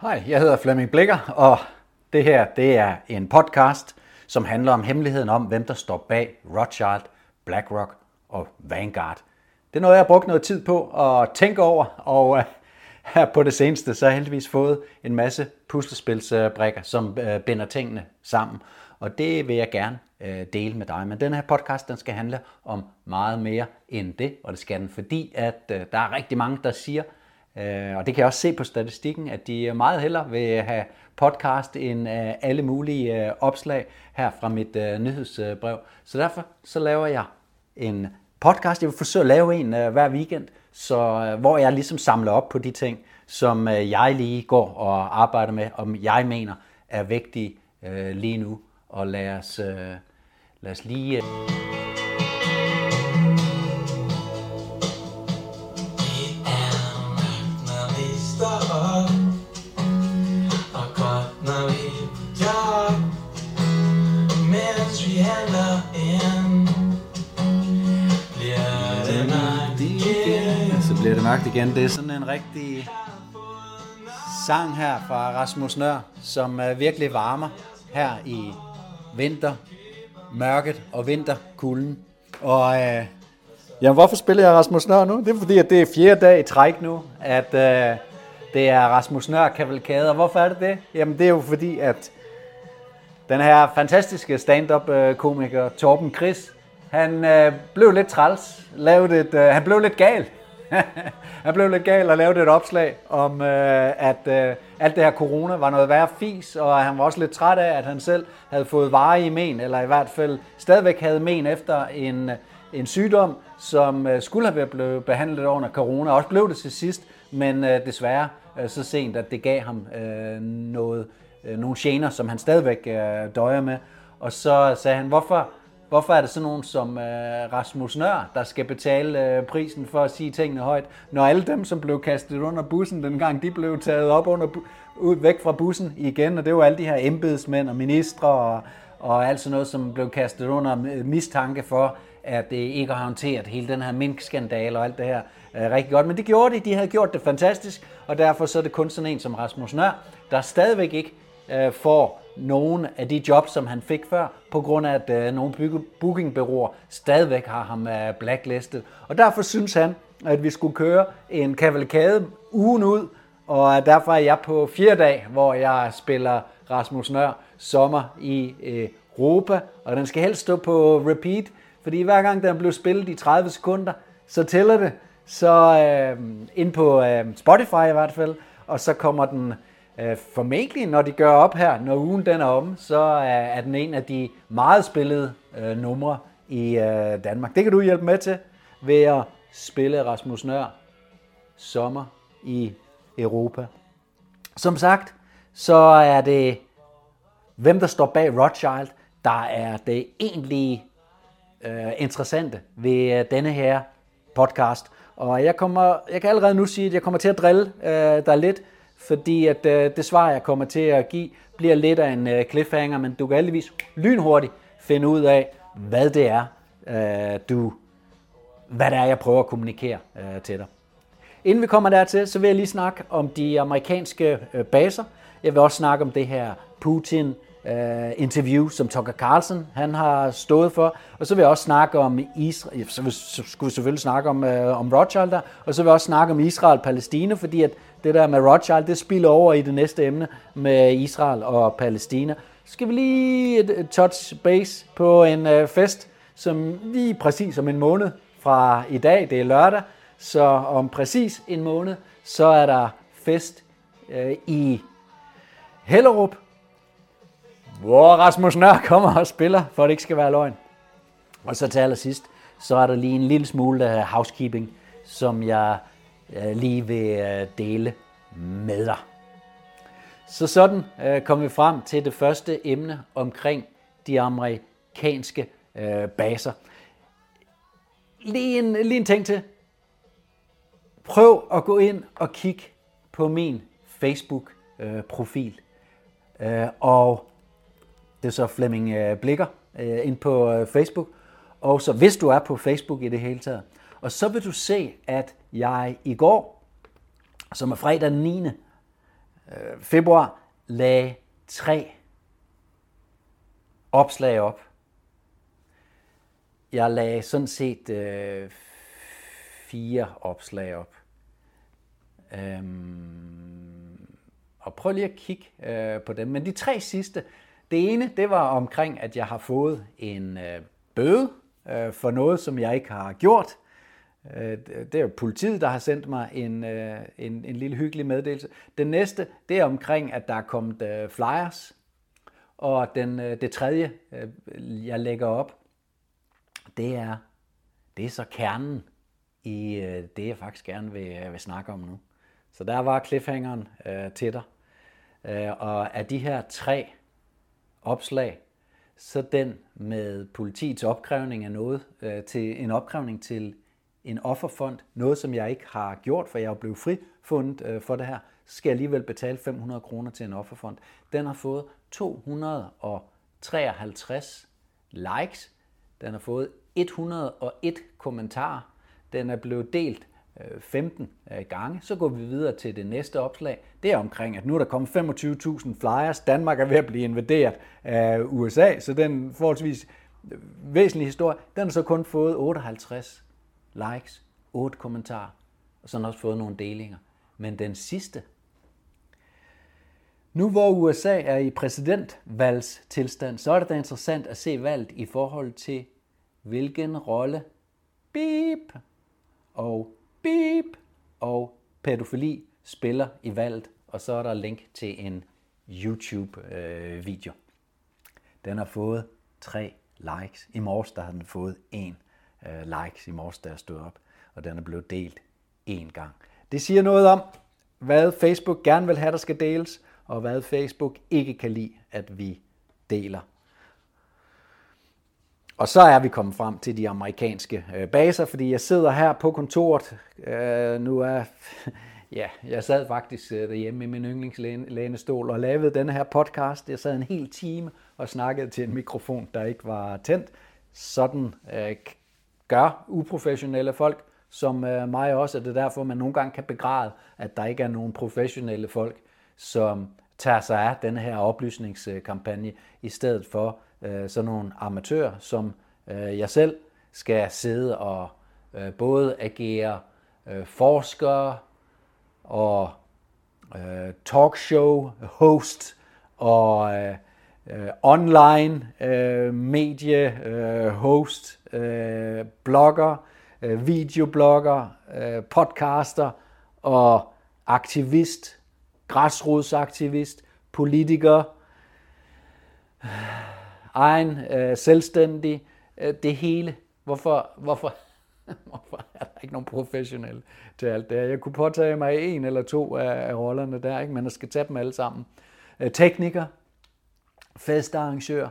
Hej, jeg hedder Flemming Blikker, og det her det er en podcast, som handler om hemmeligheden om, hvem der står bag Rothschild, BlackRock og Vanguard. Det er noget, jeg har brugt noget tid på at tænke over, og øh, her på det seneste, så har jeg heldigvis fået en masse puslespilsbrikker, som øh, binder tingene sammen. Og det vil jeg gerne øh, dele med dig. Men den her podcast, den skal handle om meget mere end det, og det skal den, fordi at øh, der er rigtig mange, der siger, Øh, og det kan jeg også se på statistikken, at de meget hellere vil have podcast end øh, alle mulige øh, opslag her fra mit nyhedsbrev. Så derfor så laver jeg en podcast. Jeg vil forsøge at lave en hver weekend, så, hvor jeg ligesom samler op på de ting, som jeg lige går og arbejder med, om jeg mener er vigtige lige nu. Og lad os, lad os lige... mørkt igen. Det er sådan en rigtig sang her fra Rasmus Nør, som uh, virkelig varmer her i vinter, mørket og vinterkulden. Og uh, jamen, hvorfor spiller jeg Rasmus Nør nu? Det er fordi, at det er fjerde dag i træk nu, at uh, det er Rasmus Nør kavalkade. Og hvorfor er det det? Jamen, det er jo fordi, at den her fantastiske stand-up komiker Torben Chris, han øh, blev lidt træls, lavede et, øh, han blev lidt gal han blev lidt gal og lavede et opslag om, øh, at øh, alt det her corona var noget værre fis, og han var også lidt træt af, at han selv havde fået vare i men, eller i hvert fald stadigvæk havde men efter en, en sygdom, som øh, skulle have været blevet behandlet under corona, også blev det til sidst, men øh, desværre øh, så sent, at det gav ham øh, noget, øh, nogle gener, som han stadigvæk øh, døjer med. Og så sagde han, hvorfor Hvorfor er det sådan nogen som øh, Rasmus Nør, der skal betale øh, prisen for at sige tingene højt, når alle dem, som blev kastet under bussen dengang, de blev taget op under ud væk fra bussen igen, og det var alle de her embedsmænd og ministre og, og alt sådan noget, som blev kastet under mistanke for, at det ikke har håndteret hele den her minkskandale og alt det her øh, rigtig godt. Men det gjorde de, de havde gjort det fantastisk, og derfor så er det kun sådan en som Rasmus Nør, der stadigvæk ikke øh, får nogle af de jobs, som han fik før, på grund af, at øh, nogle bookingbyråer stadigvæk har ham øh, blacklistet. Og derfor synes han, at vi skulle køre en kavalkade ugen ud, og øh, derfor er jeg på fire dag, hvor jeg spiller Rasmus Nør sommer i øh, Europa, og den skal helst stå på repeat, fordi hver gang den blev spillet i 30 sekunder, så tæller det, så øh, ind på øh, Spotify i hvert fald, og så kommer den Øh, formentlig, når de gør op her, når ugen den er om, så er den en af de meget spillede øh, numre i øh, Danmark. Det kan du hjælpe med til ved at spille Rasmus Nør sommer i Europa. Som sagt, så er det hvem der står bag Rothschild, der er det egentlige øh, interessante ved øh, denne her podcast. Og jeg, kommer, jeg kan allerede nu sige, at jeg kommer til at drille øh, dig lidt, fordi at øh, det svar, jeg kommer til at give, bliver lidt af en øh, cliffhanger, men du kan heldigvis lynhurtigt finde ud af, hvad det er, øh, du, hvad det er, jeg prøver at kommunikere øh, til dig. Inden vi kommer dertil, så vil jeg lige snakke om de amerikanske øh, baser. Jeg vil også snakke om det her Putin øh, interview, som Tucker Carlson han har stået for. Og så vil jeg også snakke om Israel, så, så skulle vi selvfølgelig snakke om, øh, om Rothschild der, og så vil jeg også snakke om Israel-Palæstina, fordi at det der med Rothschild, det spiller over i det næste emne med Israel og Palæstina. Så skal vi lige et, touch base på en øh, fest, som lige præcis om en måned fra i dag, det er lørdag, så om præcis en måned, så er der fest øh, i Hellerup, hvor Rasmus Nør kommer og spiller, for det ikke skal være løgn. Og så til allersidst, så er der lige en lille smule øh, housekeeping, som jeg øh, lige vil øh, dele med dig. Så sådan øh, kom vi frem til det første emne omkring de amerikanske øh, baser. Lige en, lige en ting til. Prøv at gå ind og kigge på min Facebook-profil. Øh, øh, og det er så Flemming øh, Blikker øh, ind på øh, Facebook. Og så hvis du er på Facebook i det hele taget. Og så vil du se, at jeg i går, som er fredag den 9. Øh, februar lagde tre opslag op. Jeg lagde sådan set øh, fire opslag op. Øhm, og prøv lige at kigge øh, på dem. Men de tre sidste, det ene, det var omkring, at jeg har fået en øh, bøde øh, for noget, som jeg ikke har gjort. Øh, det er jo politiet, der har sendt mig en, øh, en, en lille hyggelig meddelelse. Den næste, det er omkring, at der er kommet øh, flyers. Og den, det tredje, jeg lægger op, det er, det er så kernen i det, jeg faktisk gerne vil, vil snakke om nu. Så der var cliffhangeren øh, til dig. og af de her tre opslag, så den med politiets opkrævning af noget, øh, til en opkrævning til en offerfond, noget som jeg ikke har gjort, for jeg er blevet frifundet øh, for det her, skal alligevel betale 500 kroner til en offerfond. Den har fået 253 likes, den har fået 101 kommentarer, den er blevet delt øh, 15 øh, gange. Så går vi videre til det næste opslag. Det er omkring, at nu er der kommet 25.000 flyers. Danmark er ved at blive invaderet af USA, så den forholdsvis øh, væsentlige historie, den har så kun fået 58 likes, 8 kommentarer, og så har den også fået nogle delinger. Men den sidste, nu hvor USA er i præsidentvalgstilstand, så er det da interessant at se valget i forhold til, hvilken rolle beep og beep og pædofili spiller i valget, og så er der link til en YouTube-video. Øh, den har fået tre likes. I morges der har den fået en Øh, likes i morges, der er op, og den er blevet delt én gang. Det siger noget om, hvad Facebook gerne vil have, der skal deles, og hvad Facebook ikke kan lide, at vi deler. Og så er vi kommet frem til de amerikanske øh, baser, fordi jeg sidder her på kontoret. Øh, nu er, ja, jeg sad faktisk øh, derhjemme i min yndlingslænestol og lavede denne her podcast. Jeg sad en hel time og snakkede til en mikrofon, der ikke var tændt. Sådan øh, gør uprofessionelle folk, som øh, mig også, at det er derfor, man nogle gange kan begræde, at der ikke er nogen professionelle folk, som tager sig af denne her oplysningskampagne, i stedet for øh, sådan nogle amatører, som øh, jeg selv skal sidde og øh, både agere øh, forsker og øh, talkshow host og øh, øh, online øh, medie øh, host, øh, blogger, øh, videoblogger, øh, podcaster og aktivist, græsrodsaktivist, politiker, øh, egen øh, selvstændig, øh, det hele. Hvorfor, hvorfor, hvorfor er der ikke nogen professionel til alt det her? Jeg kunne påtage mig en eller to af, af rollerne der, ikke? men jeg skal tage dem alle sammen. Øh, tekniker, festarrangør,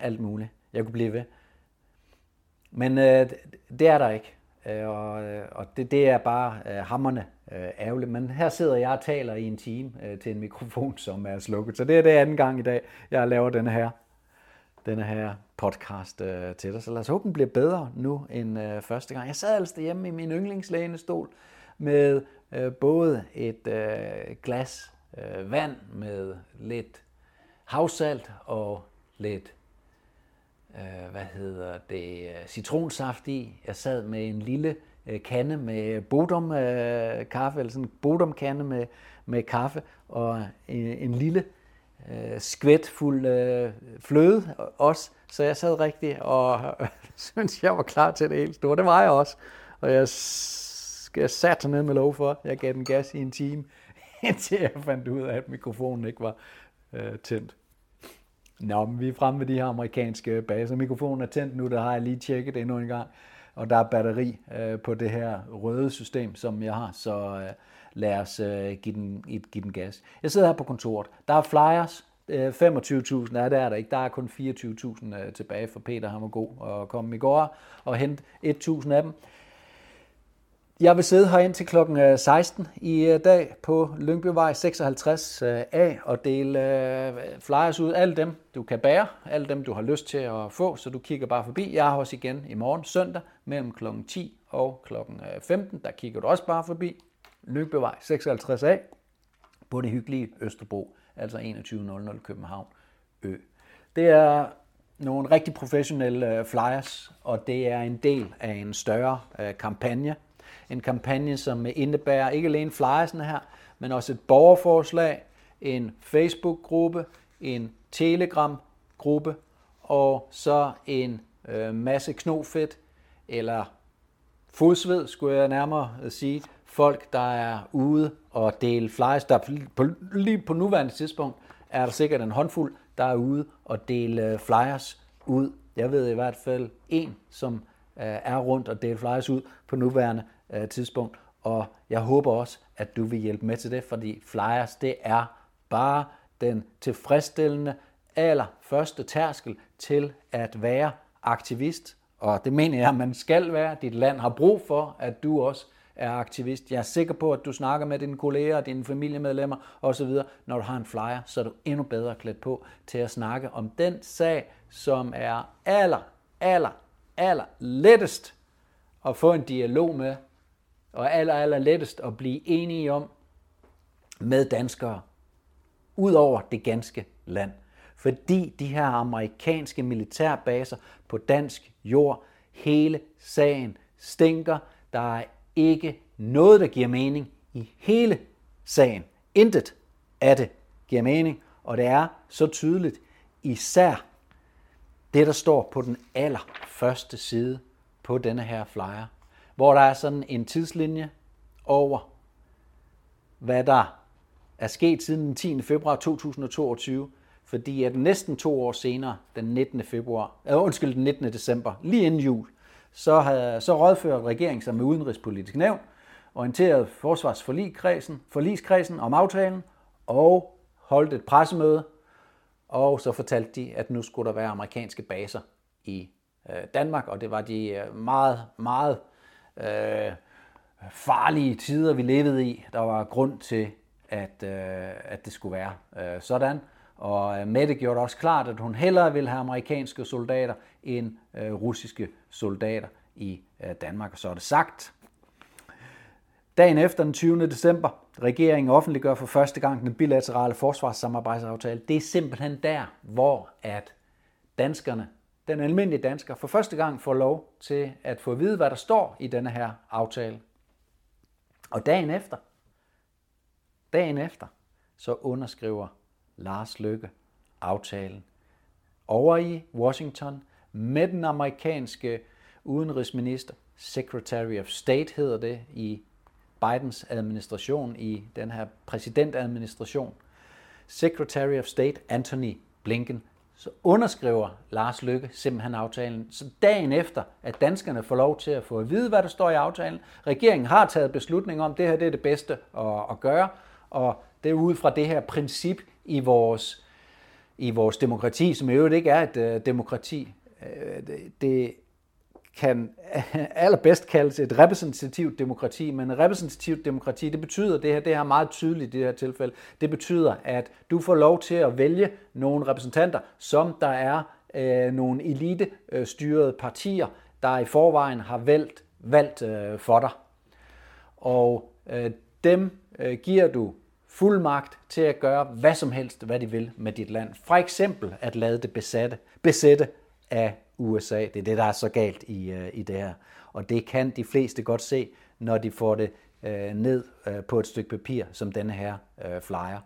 alt muligt. Jeg kunne blive ved. Men øh, det er der ikke. Øh, og, øh, og det, det er bare øh, hammerne øh, ærgerligt. Men her sidder jeg og taler i en time øh, til en mikrofon, som er slukket. Så det er det anden gang i dag, jeg laver denne her, denne her podcast øh, til dig. Så lad os håbe, den bliver bedre nu end øh, første gang. Jeg sad altså hjemme i min yndlingslænestol med øh, både et øh, glas øh, vand med lidt havsalt og lidt øh, hvad hedder det, øh, citronsaft i. Jeg sad med en lille øh, kande med Bodum øh, kaffe, eller sådan en Bodum kande med, med kaffe, og en, en lille øh, skvæt fuld øh, fløde også. Så jeg sad rigtig og synes jeg var klar til det helt store. Det var jeg også. Og jeg, jeg satte ned med lov for. Jeg gav den gas i en time, indtil jeg fandt ud af, at mikrofonen ikke var øh, tændt. Nå, men vi er fremme ved de her amerikanske baser. Mikrofonen er tændt nu, der har jeg lige tjekket endnu en gang. Og der er batteri øh, på det her røde system, som jeg har, så øh, lad os øh, give, den, et, give den gas. Jeg sidder her på kontoret. Der er flyers, øh, 25.000 er der, er der ikke. Der er kun 24.000 øh, tilbage for Peter. Han var god at komme i går og hente 1.000 af dem. Jeg vil sidde her til klokken øh, 16 i øh, dag på Lyngbyvej 56A øh, og dele flyers ud. Alle dem, du kan bære, alle dem, du har lyst til at få, så du kigger bare forbi. Jeg har også igen i morgen søndag mellem klokken 10 og klokken 15. Der kigger du også bare forbi. Lyngbyvej 56A. på det hyggelige Østerbro, altså 2100 København Ø. Det er nogle rigtig professionelle flyers, og det er en del af en større kampagne. En kampagne, som indebærer ikke alene flyersene her, men også et borgerforslag, en Facebook-gruppe, en Telegram-gruppe, og så en øh, masse knofedt, eller fodsved, skulle jeg nærmere øh, sige. Folk, der er ude og dele flyers. Der på, lige på nuværende tidspunkt er der sikkert en håndfuld, der er ude og dele øh, flyers ud. Jeg ved i hvert fald en, som øh, er rundt og dele flyers ud på nuværende øh, tidspunkt. Og jeg håber også, at du vil hjælpe med til det, fordi flyers, det er bare den tilfredsstillende aller første tærskel til at være aktivist. Og det mener jeg, at man skal være. Dit land har brug for, at du også er aktivist. Jeg er sikker på, at du snakker med dine kolleger, dine familiemedlemmer osv. Når du har en flyer, så er du endnu bedre klædt på til at snakke om den sag, som er aller, aller, aller lettest at få en dialog med, og aller, aller lettest at blive enige om med danskere ud over det ganske land. Fordi de her amerikanske militærbaser på dansk jord, hele sagen stinker. Der er ikke noget, der giver mening i hele sagen. Intet af det giver mening, og det er så tydeligt, især det, der står på den allerførste side på denne her flyer, hvor der er sådan en tidslinje over, hvad der er sket siden den 10. februar 2022, fordi at næsten to år senere, den 19. februar, øh, undskyld, den 19. december, lige inden jul, så, havde, så rådførte regeringen sig med udenrigspolitisk nævn, orienterede forsvarsforligskredsen forligskredsen om aftalen og holdt et pressemøde, og så fortalte de, at nu skulle der være amerikanske baser i øh, Danmark, og det var de øh, meget, meget øh, farlige tider, vi levede i. Der var grund til, at, øh, at det skulle være øh, sådan. Og øh, Mette gjorde også klart, at hun hellere ville have amerikanske soldater end øh, russiske soldater i øh, Danmark. Og så er det sagt. Dagen efter den 20. december, regeringen offentliggør for første gang den bilaterale forsvarssamarbejdsaftale. Det er simpelthen der, hvor at danskerne, den almindelige dansker, for første gang får lov til at få at vide, hvad der står i denne her aftale. Og dagen efter, dagen efter, så underskriver Lars Løkke aftalen over i Washington med den amerikanske udenrigsminister, Secretary of State hedder det i Bidens administration, i den her præsidentadministration, Secretary of State Anthony Blinken, så underskriver Lars Lykke simpelthen aftalen. Så dagen efter, at danskerne får lov til at få at vide, hvad der står i aftalen, regeringen har taget beslutning om, at det her det er det bedste at, at gøre, og det er ud fra det her princip i vores, i vores demokrati, som i øvrigt ikke er et øh, demokrati. Øh, det, det kan allerbedst kaldes et repræsentativt demokrati, men et repræsentativt demokrati, det betyder, det her, det er meget tydeligt i det her tilfælde, det betyder, at du får lov til at vælge nogle repræsentanter, som der er øh, nogle elite-styrede partier, der i forvejen har valgt, valgt øh, for dig. Og øh, dem øh, giver du fuld magt til at gøre hvad som helst, hvad de vil med dit land. For eksempel at lade det besatte, besætte af USA. Det er det, der er så galt i, øh, i det her. Og det kan de fleste godt se, når de får det øh, ned øh, på et stykke papir, som denne her øh, flyer.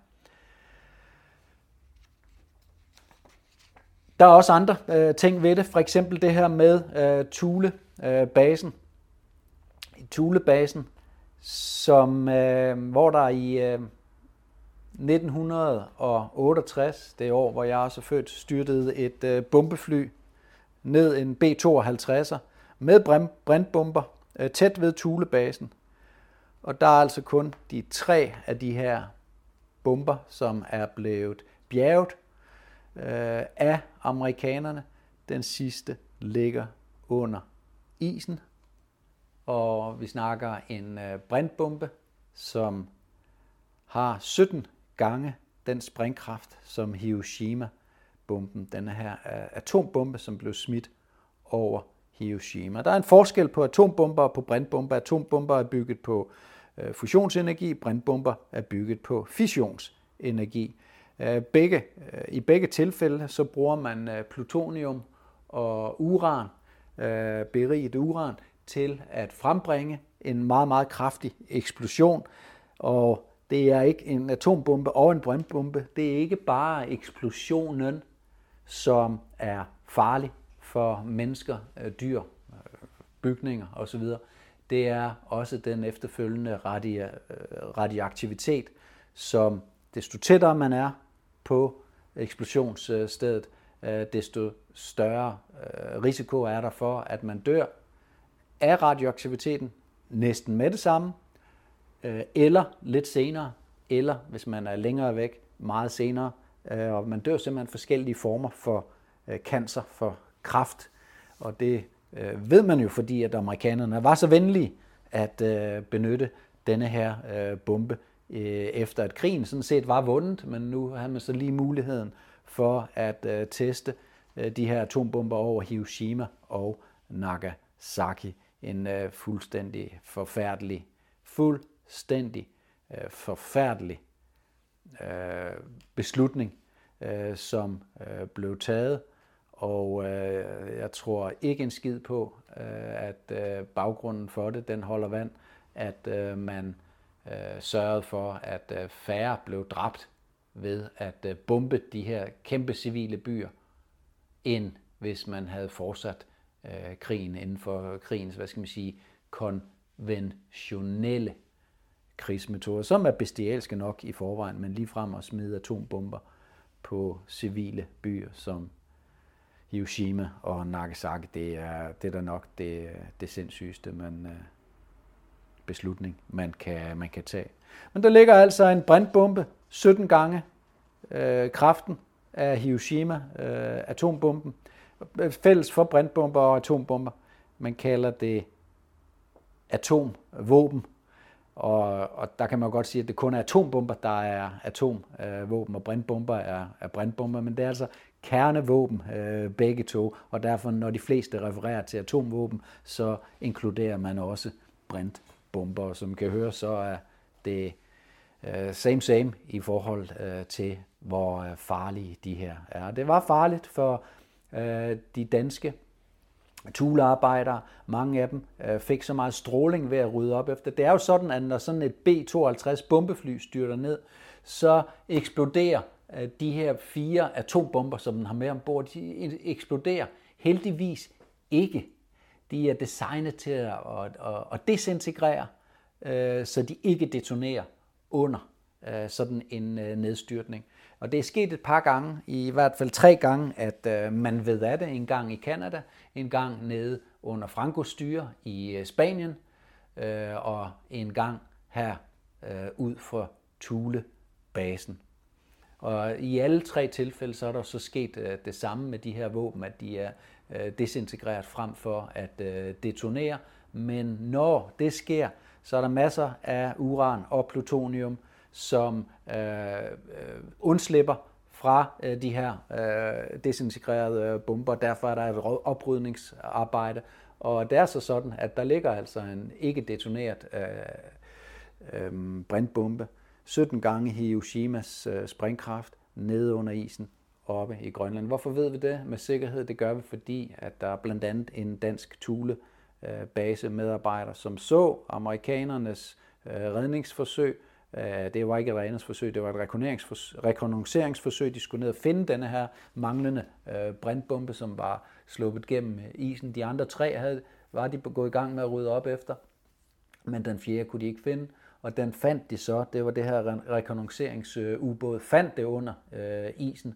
Der er også andre øh, ting ved det, for eksempel det her med øh, Thule-basen. Øh, Thule-basen, som, uh, hvor der i øh, 1968, det år, hvor jeg også er født, styrtede et øh, bombefly ned en B-52'er med brintbomber øh, tæt ved Thulebasen. Og der er altså kun de tre af de her bomber, som er blevet bjerget øh, af amerikanerne. Den sidste ligger under isen, og vi snakker en øh, brintbombe, som har 17 gange den sprængkraft, som Hiroshima bomben, den her øh, atombombe, som blev smidt over Hiroshima. Der er en forskel på atombomber og på brintbomber. Atombomber er bygget på øh, fusionsenergi, brintbomber er bygget på fissionsenergi. Øh, begge, øh, I begge tilfælde så bruger man plutonium og uran, øh, beriget uran, til at frembringe en meget, meget kraftig eksplosion. Og det er ikke en atombombe og en brintbombe. Det er ikke bare eksplosionen, som er farlig for mennesker, øh, dyr, øh, bygninger osv. Det er også den efterfølgende øh, radioaktivitet, som desto tættere man er på eksplosionsstedet, desto større risiko er der for, at man dør af radioaktiviteten næsten med det samme, eller lidt senere, eller hvis man er længere væk, meget senere, Øh, og man dør simpelthen forskellige former for øh, cancer, for kræft, og det øh, ved man jo, fordi at amerikanerne var så venlige at benytte denne her bombe efter at krigen sådan set var vundet, men nu havde man så lige muligheden for at teste de her atombomber over Hiroshima og Nagasaki. En fuldstændig forfærdelig, fuldstændig forfærdelig øh, beslutning, øh, som øh, blev taget. Og øh, jeg tror ikke en skid på, øh, at øh, baggrunden for det, den holder vand, at øh, man øh, sørgede for, at øh, færre blev dræbt ved at øh, bombe de her kæmpe civile byer, end hvis man havde fortsat øh, krigen inden for krigens, hvad skal man sige, konventionelle krigsmetoder, som er bestialske nok i forvejen, men lige frem at smide atombomber på civile byer som Hiroshima og Nagasaki, det er, det er da nok det, det sindssygeste man, øh, beslutning, man kan, man kan tage. Men der ligger altså en brintbombe 17 gange øh, kraften af Hiroshima, øh, atombomben, fælles for brintbomber og atombomber. Man kalder det atomvåben. Og, og der kan man godt sige, at det kun er atombomber, der er atomvåben, og brintbomber er, er brintbomber, men det er altså kernevåben øh, begge to, og derfor når de fleste refererer til atomvåben, så inkluderer man også brintbomber. Som kan høre, så er det øh, same same i forhold øh, til, hvor øh, farlige de her er. Det var farligt for Øh, de danske tulearbejdere, mange af dem øh, fik så meget stråling ved at rydde op efter. Det er jo sådan, at når sådan et B-52 bombefly styrter ned, så eksploderer øh, de her fire atombomber, som den har med ombord, de eksploderer heldigvis ikke. De er designet til at, at, at, at desintegrere, øh, så de ikke detonerer under øh, sådan en øh, nedstyrtning. Og det er sket et par gange, i hvert fald tre gange, at øh, man ved af det. En gang i Kanada, en gang nede under Frankos styre i øh, Spanien, øh, og en gang her øh, ud for Thule-basen. Og i alle tre tilfælde, så er der så sket øh, det samme med de her våben, at de er øh, desintegreret frem for at øh, detonere. Men når det sker, så er der masser af uran og plutonium, som øh, øh, undslipper fra øh, de her øh, desintegrerede øh, bomber. Derfor er der et oprydningsarbejde. Og det er så sådan, at der ligger altså en ikke detoneret øh, øh, brintbombe 17 gange Hiroshimas øh, springkraft nede under isen oppe i Grønland. Hvorfor ved vi det med sikkerhed? Det gør vi, fordi at der er blandt andet en dansk Thule øh, base medarbejder, som så amerikanernes øh, redningsforsøg, Øh, det var ikke et redningsforsøg, det var et rekognosceringsforsøg. De skulle ned og finde denne her manglende øh, brintbombe, som var sluppet gennem isen. De andre tre havde, var de gået i gang med at rydde op efter, men den fjerde kunne de ikke finde. Og den fandt de så, det var det her rekognosceringsubåd, fandt det under øh, isen,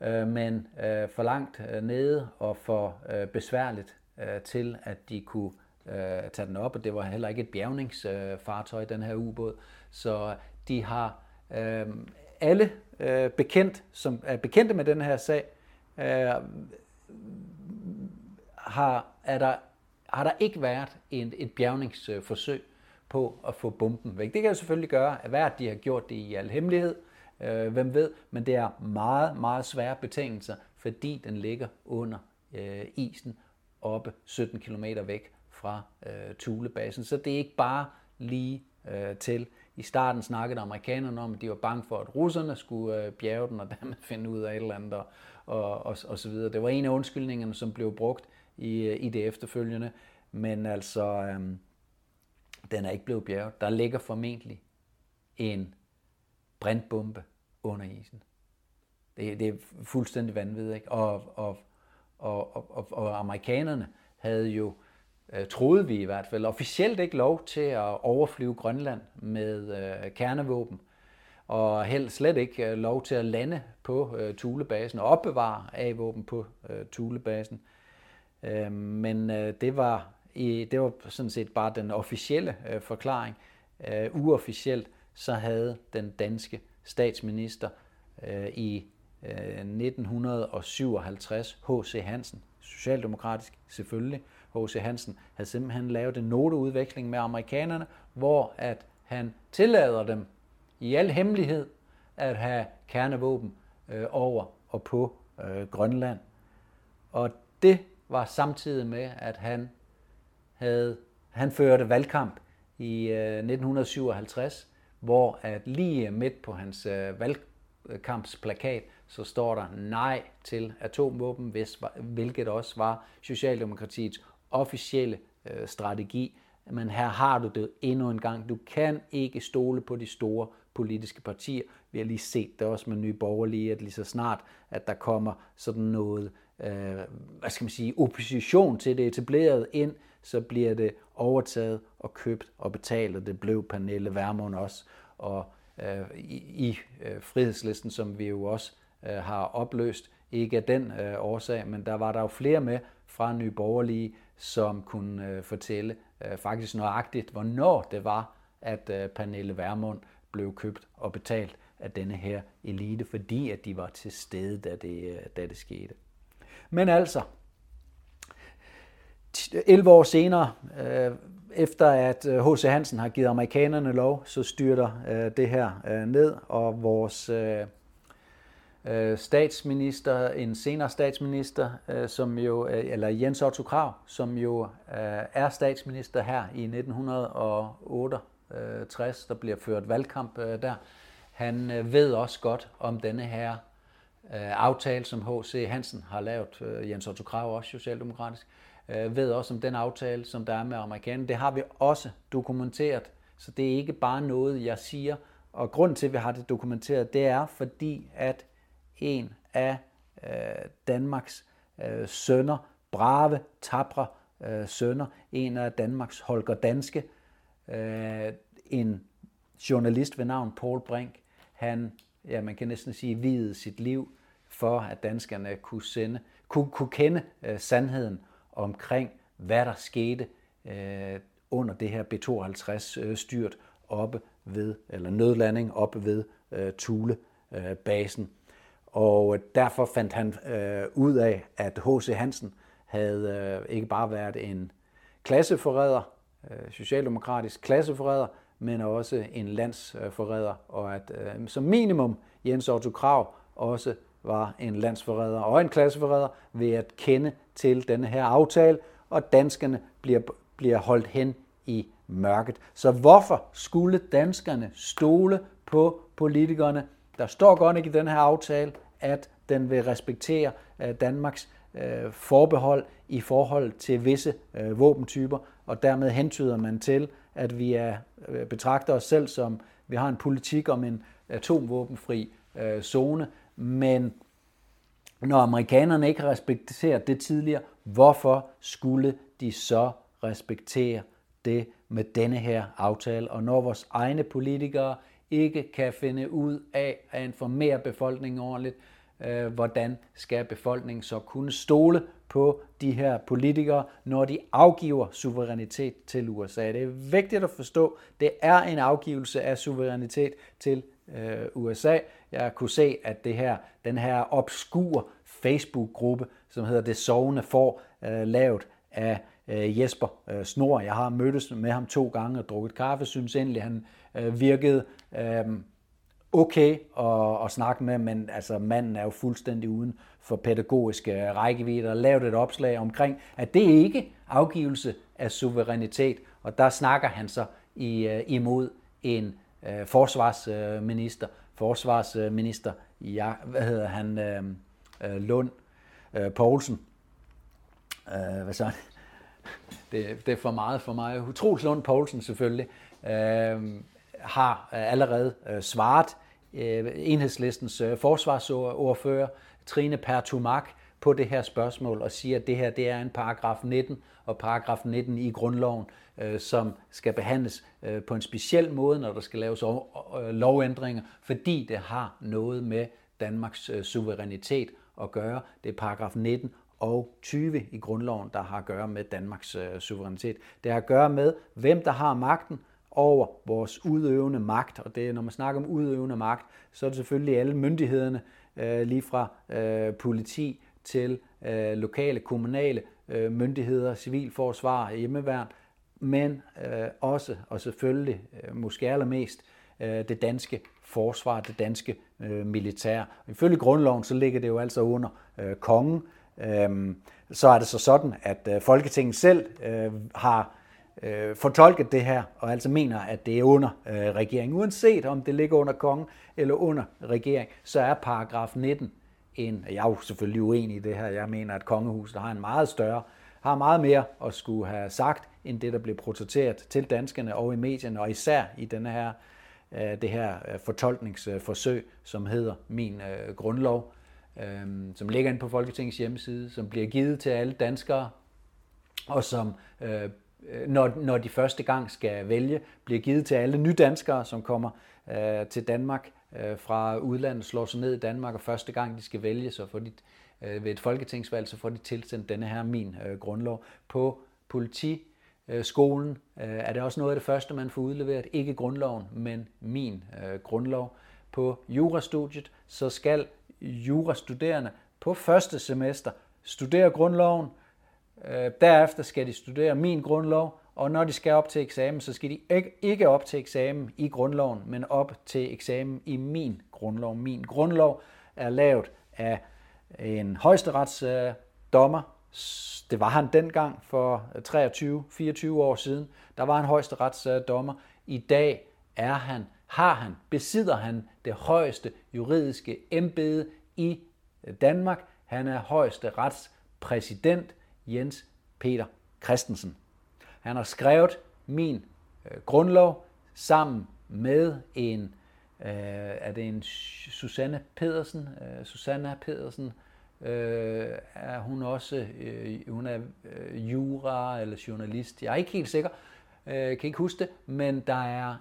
øh, men øh, for langt øh, nede og for øh, besværligt øh, til, at de kunne øh, tage den op, og det var heller ikke et bjergningsfartøj, øh, den her ubåd. Så de har øh, alle øh, bekendt, som er bekendte med den her sag, øh, har, er der, har der ikke været en, et bjergningsforsøg på at få bomben væk. Det kan jo selvfølgelig gøre, at at de har gjort det i al hemmelighed, øh, hvem ved, men det er meget, meget svære betingelser, fordi den ligger under øh, isen oppe 17 km væk fra øh, Thulebasen. Så det er ikke bare lige øh, til. I starten snakkede amerikanerne om, at de var bange for, at russerne skulle øh, bjerge den og dermed finde ud af et eller andet og, og, og, og så videre. Det var en af undskyldningerne, som blev brugt i, øh, i det efterfølgende, men altså, øh, den er ikke blevet bjerget. Der ligger formentlig en brintbombe under isen. Det, det er fuldstændig vanvittigt. Ikke? Og, og, og, og, og amerikanerne havde jo, øh, troede vi i hvert fald, officielt ikke lov til at overflyve Grønland med øh, kernevåben, og helt slet ikke øh, lov til at lande på øh, Thulebasen og opbevare A-våben på øh, Thulebasen. Øh, men øh, det var i, det var sådan set bare den officielle øh, forklaring. Øh, uofficielt så havde den danske statsminister øh, i øh, 1957 H.C. Hansen, socialdemokratisk selvfølgelig, H.C. Hansen havde simpelthen lavet en noteudveksling med amerikanerne, hvor at han tillader dem i al hemmelighed at have kernevåben øh, over og på øh, Grønland. Og det var samtidig med, at han havde han førte valgkamp i øh, 1957, hvor at lige midt på hans øh, valgkampsplakat, så står der nej til atomvåben, hvis, hvilket også var Socialdemokratiets officielle øh, strategi. Men her har du det endnu en gang. Du kan ikke stole på de store politiske partier. Vi har lige set det også med Nye Borgerlige, at lige så snart, at der kommer sådan noget, øh, hvad skal man sige, opposition til det etablerede ind, så bliver det overtaget og købt og betalt, og det blev Pernille Vermund også. Og øh, i, i øh, frihedslisten, som vi jo også øh, har opløst, ikke af den øh, årsag, men der var der jo flere med fra Nye Borgerlige, som kunne øh, fortælle øh, faktisk nøjagtigt, hvornår det var, at øh, Pernille Vermund blev købt og betalt af denne her elite, fordi at de var til stede, da det, øh, da det skete. Men altså, 11 år senere, øh, efter at øh, H.C. Hansen har givet amerikanerne lov, så styrter øh, det her øh, ned, og vores øh, Øh, statsminister, en senere statsminister, øh, som jo, øh, eller Jens Otto Krav, som jo er statsminister her i 1968, der bliver ført valgkamp der, han ved også godt om denne her aftale, som H.C. Hansen har lavet, Jens Otto Krav også socialdemokratisk, øh, ved også om den aftale, som der er med amerikanerne. Det har vi også dokumenteret, så det er ikke bare noget, jeg siger. Og grund til, at vi har det dokumenteret, det er fordi, at en af øh, Danmarks øh, sønner, brave, tabre øh, sønner, en af Danmarks Holger Danske, øh, en journalist ved navn Paul Brink, han, ja, man kan næsten sige, videde sit liv for, at danskerne kunne, sende, kunne, kunne kende øh, sandheden omkring, hvad der skete øh, under det her B-52-styrt øh, oppe ved, eller nødlanding oppe ved øh, Thule-basen. Og derfor fandt han øh, ud af, at H.C. Hansen havde øh, ikke bare været en klasseforræder, øh, socialdemokratisk klasseforræder, men også en landsforræder, og at øh, som minimum Jens Otto Krav også var en landsforræder og en klasseforræder ved at kende til denne her aftale, og danskerne bliver, bliver holdt hen i mørket. Så hvorfor skulle danskerne stole på politikerne? Der står godt ikke i den her aftale, at den vil respektere øh, Danmarks øh, forbehold i forhold til visse øh, våbentyper, og dermed hentyder man til, at vi er, betragter os selv som, vi har en politik om en atomvåbenfri zone, men når amerikanerne ikke har respekteret det tidligere, hvorfor skulle de så respektere det med denne her aftale? Og når vores egne politikere ikke kan finde ud af at informere befolkningen ordentligt, øh, hvordan skal befolkningen så kunne stole på de her politikere, når de afgiver suverænitet til USA. Det er vigtigt at forstå, det er en afgivelse af suverænitet til øh, USA. Jeg kunne se, at det her, den her obskur Facebook-gruppe, som hedder Det Sovende For, øh, lavet af øh, Jesper øh, Snor. Jeg har mødtes med ham to gange og drukket kaffe, synes endelig, han øh, virkede øh, okay at, at snakke med, men altså, manden er jo fuldstændig uden for pædagogiske rækkevidde og lavet et opslag omkring, at det ikke afgivelse af suverænitet, og der snakker han så i, øh, imod en øh, forsvarsminister, forsvarsminister, ja, hvad hedder han, øhm, øh, Lund øh, Poulsen, øh, hvad så? Det, det er for meget for mig. Utrolig Lund Poulsen selvfølgelig, øh, har øh, allerede øh, svaret øh, enhedslistens forsvarsordfører, Trine Pertumak, på det her spørgsmål og siger, at det her det er en paragraf 19 og paragraf 19 i grundloven, øh, som skal behandles øh, på en speciel måde, når der skal laves lovændringer, fordi det har noget med Danmarks øh, suverænitet at gøre. Det er paragraf 19 og 20 i grundloven, der har at gøre med Danmarks øh, suverænitet. Det har at gøre med, hvem der har magten over vores udøvende magt. Og det når man snakker om udøvende magt, så er det selvfølgelig alle myndighederne, øh, lige fra øh, politi til øh, lokale, kommunale øh, myndigheder, civilforsvar, hjemmeværn, men øh, også, og selvfølgelig øh, måske allermest, øh, det danske forsvar, det danske øh, militær. Ifølge grundloven, så ligger det jo altså under øh, kongen. Øh, så er det så sådan, at øh, Folketinget selv øh, har øh, fortolket det her, og altså mener, at det er under øh, regeringen. Uanset om det ligger under kongen eller under regering, så er paragraf 19 en, jeg er jo selvfølgelig uenig i det her, jeg mener, at kongehuset har en meget større, har meget mere at skulle have sagt, end det, der blev protesteret til danskerne og i medierne, og især i denne her, øh, det her øh, fortolkningsforsøg, som hedder Min øh, Grundlov, øh, som ligger inde på Folketingets hjemmeside, som bliver givet til alle danskere, og som øh, Øh, når, når de første gang skal vælge, bliver givet til alle nydanskere, som kommer øh, til Danmark øh, fra udlandet slår sig ned i Danmark, og første gang de skal vælge, så får de, øh, ved et folketingsvalg, så får de tilsendt denne her min øh, grundlov. På politiskolen øh, øh, er det også noget af det første, man får udleveret. Ikke grundloven, men min øh, grundlov. På jurastudiet, så skal jurastuderende på første semester studere grundloven. Øh, derefter skal de studere min grundlov, og når de skal op til eksamen, så skal de ikke op til eksamen i grundloven, men op til eksamen i min grundlov. Min grundlov er lavet af en højesteretsdommer. Det var han dengang for 23-24 år siden. Der var en højesteretsdommer. I dag er han, har han, besidder han det højeste juridiske embede i Danmark. Han er højesteretspræsident. Jens Peter Christensen. Han har skrevet min øh, grundlov sammen med en, øh, er det en Susanne Pedersen? Øh, Susanne Pedersen, øh, er hun også, øh, hun er øh, jura eller journalist. Jeg er ikke helt sikker, øh, kan ikke huske det, men der er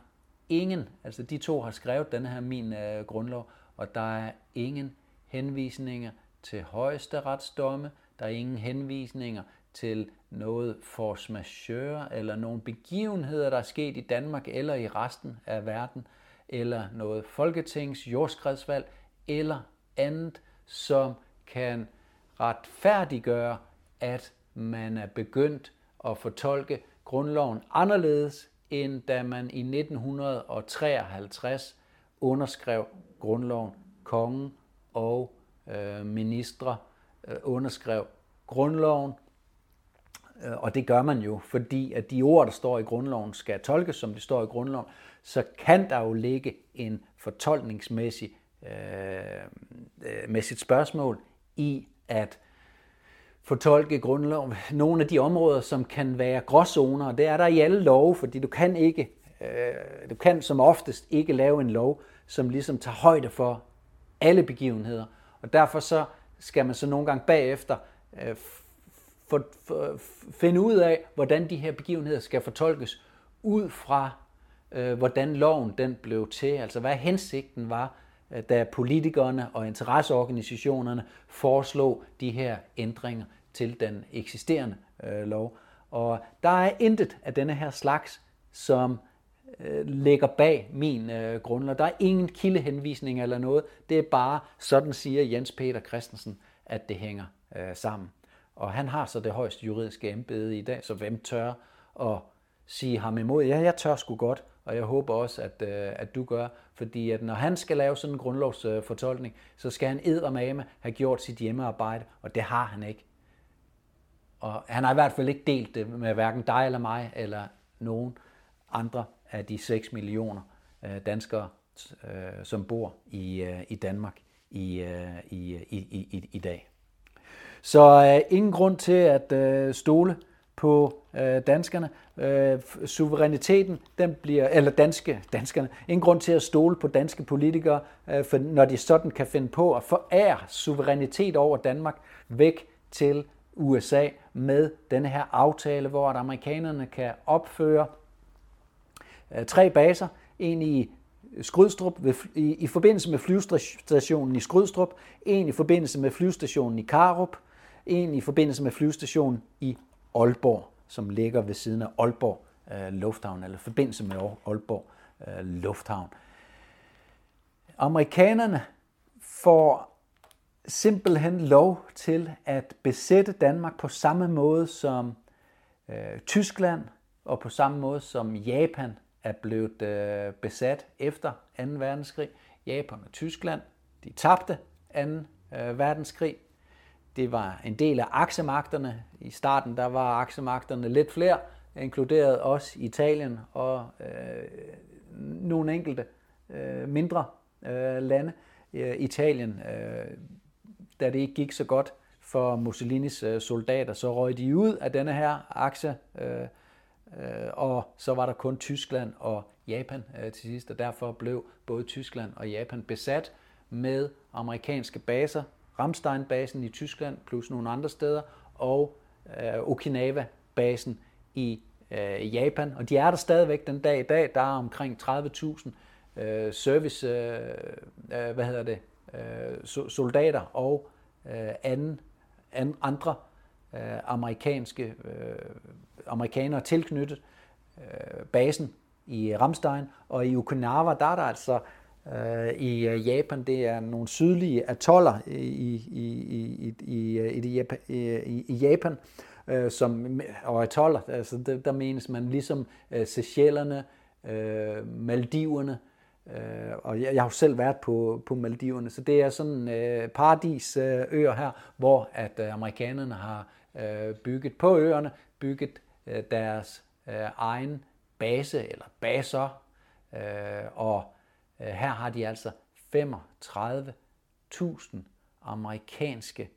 ingen, altså de to har skrevet den her min øh, grundlov, og der er ingen henvisninger til højesteretsdomme, der er ingen henvisninger til noget force majeure, eller nogle begivenheder, der er sket i Danmark eller i resten af verden, eller noget folketings jordskredsvalg, eller andet, som kan retfærdiggøre, at man er begyndt at fortolke grundloven anderledes, end da man i 1953 underskrev grundloven. Kongen og øh, ministre Øh, underskrev grundloven øh, og det gør man jo, fordi at de ord, der står i grundloven, skal tolkes, som det står i grundloven, så kan der jo ligge en fortolkningsmæssig øh, øh, mæssigt spørgsmål i at fortolke grundloven. Nogle af de områder, som kan være gråzoner, og det er der i alle love, fordi du kan ikke, øh, du kan som oftest ikke lave en lov, som ligesom tager højde for alle begivenheder. Og derfor så skal man så nogle gange bagefter øh, for, for, finde ud af, hvordan de her begivenheder skal fortolkes ud fra, øh, hvordan loven den blev til. Altså hvad hensigten var, øh, da politikerne og interesseorganisationerne foreslog de her ændringer til den eksisterende øh, lov. Og der er intet af denne her slags, som øh, ligger bag min øh, grundlov. Der er ingen kildehenvisning eller noget. Det er bare, sådan siger Jens Peter Christensen, at det hænger øh, sammen. Og han har så det højeste juridiske embede i dag, så hvem tør at sige ham imod? Ja, jeg tør sgu godt, og jeg håber også, at, øh, at du gør, fordi at når han skal lave sådan en grundlovsfortolkning, så skal han eddermame have gjort sit hjemmearbejde, og det har han ikke. Og han har i hvert fald ikke delt det med hverken dig eller mig, eller nogen andre af de 6 millioner øh, danskere, øh, som bor i, øh, i Danmark i, i, i, i, i dag. Så øh, ingen grund til at øh, stole på øh, danskerne. Øh, suveræniteten, den bliver, eller danske, danskerne, ingen grund til at stole på danske politikere, øh, for når de sådan kan finde på at forære suverænitet over Danmark væk til USA med denne her aftale, hvor at amerikanerne kan opføre øh, Øh, tre baser, en i Skrydstrup ved, i, i forbindelse med flyvestationen i Skrydstrup, en i forbindelse med flyvestationen i Karup, en i forbindelse med flyvestationen i Aalborg, som ligger ved siden af Aalborg øh, Lufthavn, eller forbindelse med Aalborg øh, Lufthavn. Amerikanerne får simpelthen lov til at besætte Danmark på samme måde som øh, Tyskland og på samme måde som Japan er blevet øh, besat efter 2. verdenskrig. Japan og Tyskland, de tabte 2. Øh, verdenskrig. Det var en del af aksemagterne. I starten der var aksemagterne lidt flere, inkluderet også Italien og øh, nogle enkelte øh, mindre øh, lande. Øh, Italien, øh, da det ikke gik så godt for Mussolinis øh, soldater, så røg de ud af denne her akse, øh, øh, Øh, og så var der kun Tyskland og Japan øh, til sidst, og derfor blev både Tyskland og Japan besat med amerikanske baser Ramstein-basen i Tyskland, plus nogle andre steder, og øh, Okinawa-basen i øh, Japan. Og de er der stadigvæk den dag i dag. Der er omkring 30.000 øh, service, øh, øh, hvad hedder det, øh, soldater og øh, anden, andre øh, amerikanske øh, amerikanere tilknyttet øh, basen i Ramstein. Og i Okinawa, der er der altså øh, i øh, Japan. Det er nogle sydlige atoller i, i, i, i, i, i, i Japan, øh, som, og atoller, altså der, der menes man ligesom øh, Seychellerne, øh, Maldiverne, øh, og jeg, jeg har jo selv været på, på Maldiverne, så det er sådan øh, paradisøer øh, her, hvor at øh, amerikanerne har øh, bygget på øerne, bygget øh, deres øh, egen base eller baser, øh, og Øh, her har de altså 35.000 amerikanske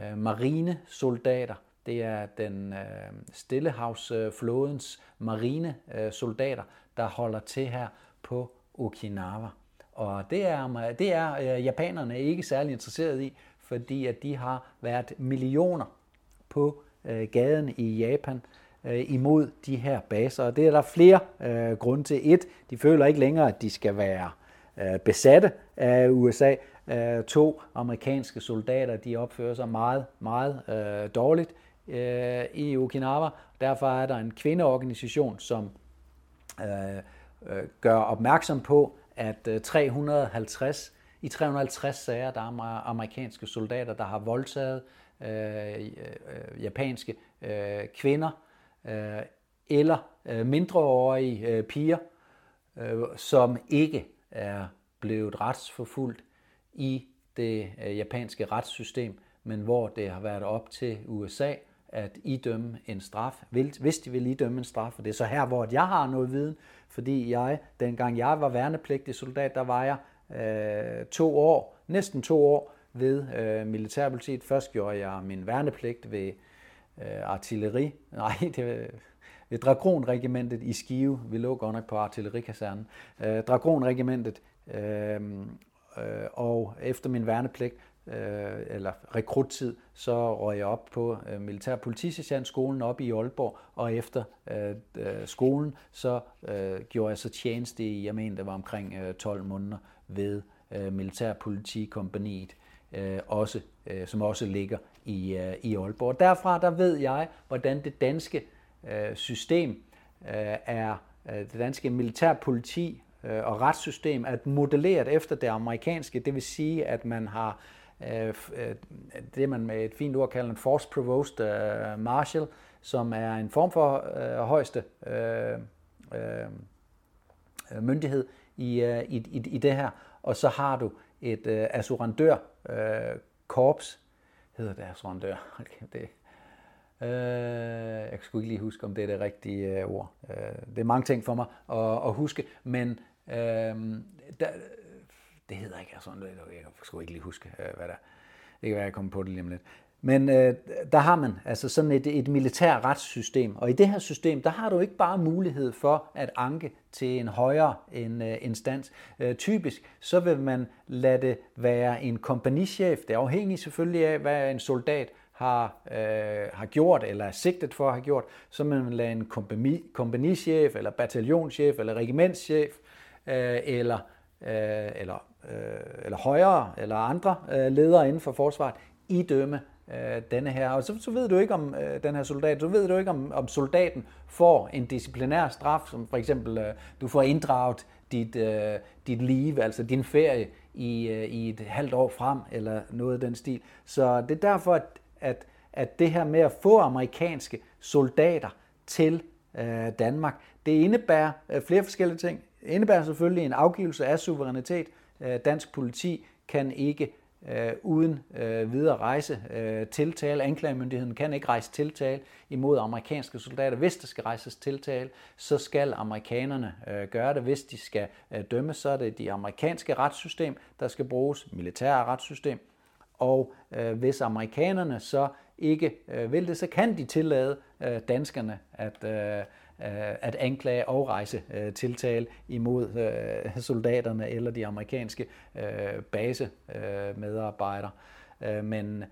øh, marinesoldater. Det er den øh, Stillehavsflådens øh, marinesoldater, øh, der holder til her på Okinawa. Og det er, det er øh, japanerne ikke særlig interesseret i, fordi at de har været millioner på øh, gaden i Japan øh, imod de her baser. Og det er der flere øh, grunde til. Et, de føler ikke længere, at de skal være øh, besatte af USA. Øh, to, amerikanske soldater, de opfører sig meget, meget øh, dårligt øh, i Okinawa. Derfor er der en kvindeorganisation, som øh, øh, gør opmærksom på, at øh, 350 i 350 sager, der er amerikanske soldater, der har voldtaget øh, øh, japanske øh, kvinder, øh, eller øh, mindreårige øh, piger, øh, som ikke er blevet retsforfulgt i det øh, japanske retssystem, men hvor det har været op til USA at idømme en straf, hvis de vil idømme en straf. Og det er så her, hvor jeg har noget viden, fordi jeg, dengang jeg var værnepligtig soldat, der var jeg øh, to år, næsten to år ved øh, militærpolitiet. Først gjorde jeg min værnepligt ved øh, artilleri. Nej, det var ved Dragonregimentet i Skive. Vi lå godt nok på artillerikasernen. Øh, Dragonregimentet. Øh, øh, og efter min værnepligt, øh, eller rekruttid, så røg jeg op på øh, Militær skolen op i Aalborg, og efter øh, øh, skolen, så øh, gjorde jeg så tjeneste i, jeg mener, det var omkring øh, 12 måneder ved øh, Militærpolitikompaniet, øh, også, øh, som også ligger i, øh, i Aalborg. Derfra der ved jeg, hvordan det danske øh, system øh, er, øh, det danske militærpoliti øh, og retssystem er modelleret efter det amerikanske. Det vil sige, at man har øh, øh det, man med et fint ord kalder en force provost øh, marshal, som er en form for øh, højeste øh, øh, myndighed i, øh, i, i, i det her. Og så har du et øh, assurandør øh, korps, hedder det assurandør, okay, det Øh, jeg kan sgu ikke lige huske, om det er det rigtige øh, ord. Øh, det er mange ting for mig at, at huske, men øh, der, det hedder ikke sådan, jeg kan sgu ikke lige huske, øh, hvad der Det kan være, jeg kommer på det lige om lidt. Men øh, der har man altså sådan et, et militær retssystem, og i det her system, der har du ikke bare mulighed for at anke til en højere en, øh, instans. Øh, typisk så vil man lade det være en kompagnichef, det er afhængigt selvfølgelig af, hvad en soldat har, øh, har gjort eller er sigtet for at have gjort, så vil man lade en kompagni, kompagnichef eller bataljonschef eller regimentschef øh, eller, øh, eller, øh, eller højere eller andre øh, ledere inden for forsvaret idømme øh, denne her. Og så, så ved du ikke om øh, den her soldat, så ved du ikke om, om soldaten får en disciplinær straf, som for eksempel øh, du får inddraget dit, øh, dit liv, altså din ferie i, øh, i et halvt år frem, eller noget af den stil. Så det er derfor, at, at, at det her med at få amerikanske soldater til øh, Danmark, det indebærer øh, flere forskellige ting. Det indebærer selvfølgelig en afgivelse af suverænitet. Øh, dansk politi kan ikke øh, uden øh, videre rejse øh, tiltale. Anklagemyndigheden kan ikke rejse tiltale imod amerikanske soldater. Hvis der skal rejses tiltale, så skal amerikanerne øh, gøre det. Hvis de skal øh, dømmes, så er det de amerikanske retssystem, der skal bruges, militære retssystem. Og øh, hvis amerikanerne så ikke øh, vil det, så kan de tillade øh, danskerne at øh, Øh, Øh, at anklage og rejse øh, tiltale imod øh, soldaterne eller de amerikanske øh, basemedarbejdere. Øh, men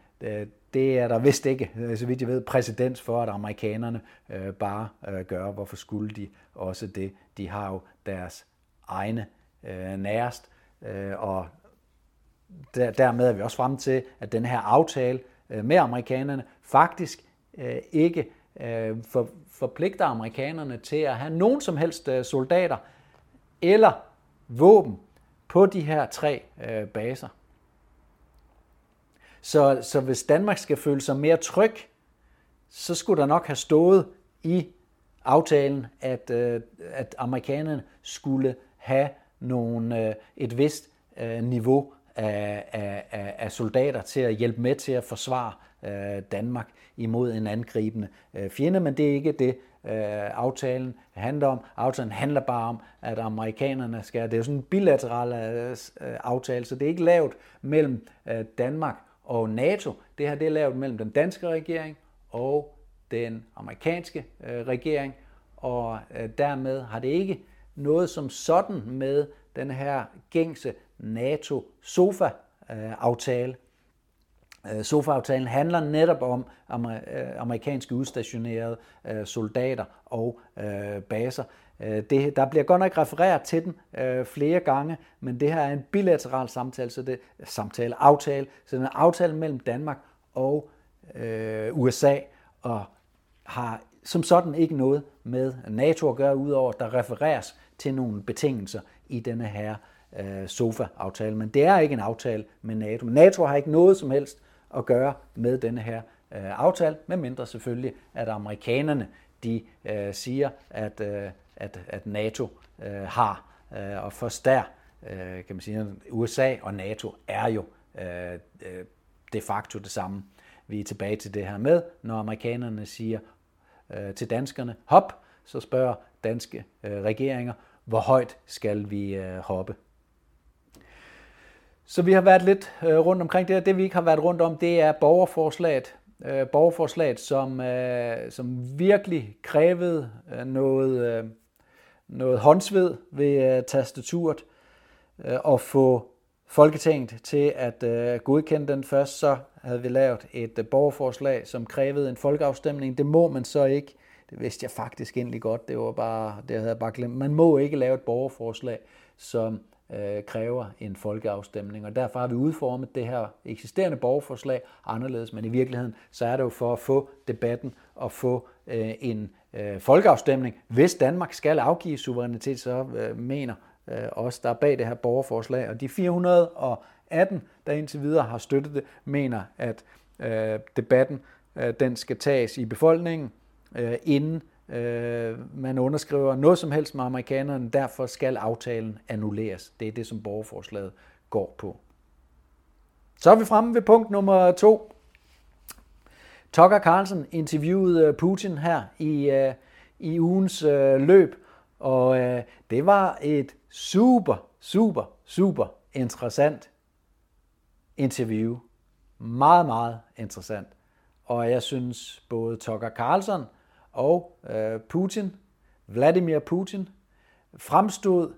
det er der vist ikke, så vidt jeg ved, præcedens for, at amerikanerne bare gør. Hvorfor skulle de også det? De har jo deres egne nærest, og dermed er vi også frem til, at den her aftale med amerikanerne faktisk ikke Øh, for, forpligter amerikanerne til at have nogen som helst øh, soldater eller våben på de her tre øh, baser. Så, så hvis Danmark skal føle sig mere tryg, så skulle der nok have stået i aftalen, at, øh, at amerikanerne skulle have nogle, øh, et vist øh, niveau af, af, af soldater til at hjælpe med til at forsvare øh, Danmark imod en angribende øh, fjende, men det er ikke det, øh, aftalen handler om. Aftalen handler bare om, at amerikanerne skal, det er jo sådan en bilateral øh, aftale, så det er ikke lavet mellem øh, Danmark og NATO. Det her det er lavet mellem den danske regering og den amerikanske øh, regering, og øh, dermed har det ikke noget som sådan med den her gængse NATO-SOFA-aftale øh, Øh, SOFA-aftalen handler netop om øh, amerikanske udstationerede øh, soldater og baser. Det, der bliver godt nok refereret til den øh, flere gange, men det her er en bilateral samtale, så det samtale, aftale, så det er en aftale mellem Danmark og øh, USA, og har som sådan ikke noget med NATO at gøre, udover at der refereres til nogle betingelser i denne her øh, SOFA-aftale. Men det er ikke en aftale med NATO. NATO har ikke noget som helst at gøre med denne her øh, aftale, medmindre selvfølgelig, at amerikanerne de øh, siger, at, øh, at, at NATO øh, har. Øh, og forstær, øh, kan man sige, USA og NATO er jo øh, øh, de facto det samme. Vi er tilbage til det her med, når amerikanerne siger øh, til danskerne, hop, så spørger danske øh, regeringer, hvor højt skal vi øh, hoppe? Så vi har været lidt øh, rundt omkring det. Det vi ikke har været rundt om, det er borgerforslaget. Øh, borgerforslaget, som, øh, som virkelig krævede noget, noget håndsved ved tastaturet og få Folketinget til at øh, godkende den først, så havde vi lavet et øh, borgerforslag, som krævede en folkeafstemning. Det må man så ikke. Det vidste jeg faktisk egentlig godt. Det var bare, det havde jeg bare glemt. Man må ikke lave et borgerforslag, som øh, kræver en folkeafstemning. Og derfor har vi udformet det her eksisterende borgerforslag anderledes, men i virkeligheden så er det jo for at få debatten og få øh, en øh, folkeafstemning. Hvis Danmark skal afgive suverænitet, så øh, mener øh, os, der er bag det her borgerforslag, og de 418, der indtil videre har støttet det, mener, at øh, debatten øh, den skal tages i befolkningen, øh, inden øh, man underskriver noget som helst med amerikanerne, derfor skal aftalen annulleres. Det er det, som borgerforslaget går på. Så er vi fremme ved punkt nummer to. Tucker Carlson interviewede øh, Putin her i, øh, i ugens øh, løb, og det var et super, super, super interessant interview. Meget, meget interessant. Og jeg synes både Tucker Carlson og øh, Putin, Vladimir Putin, fremstod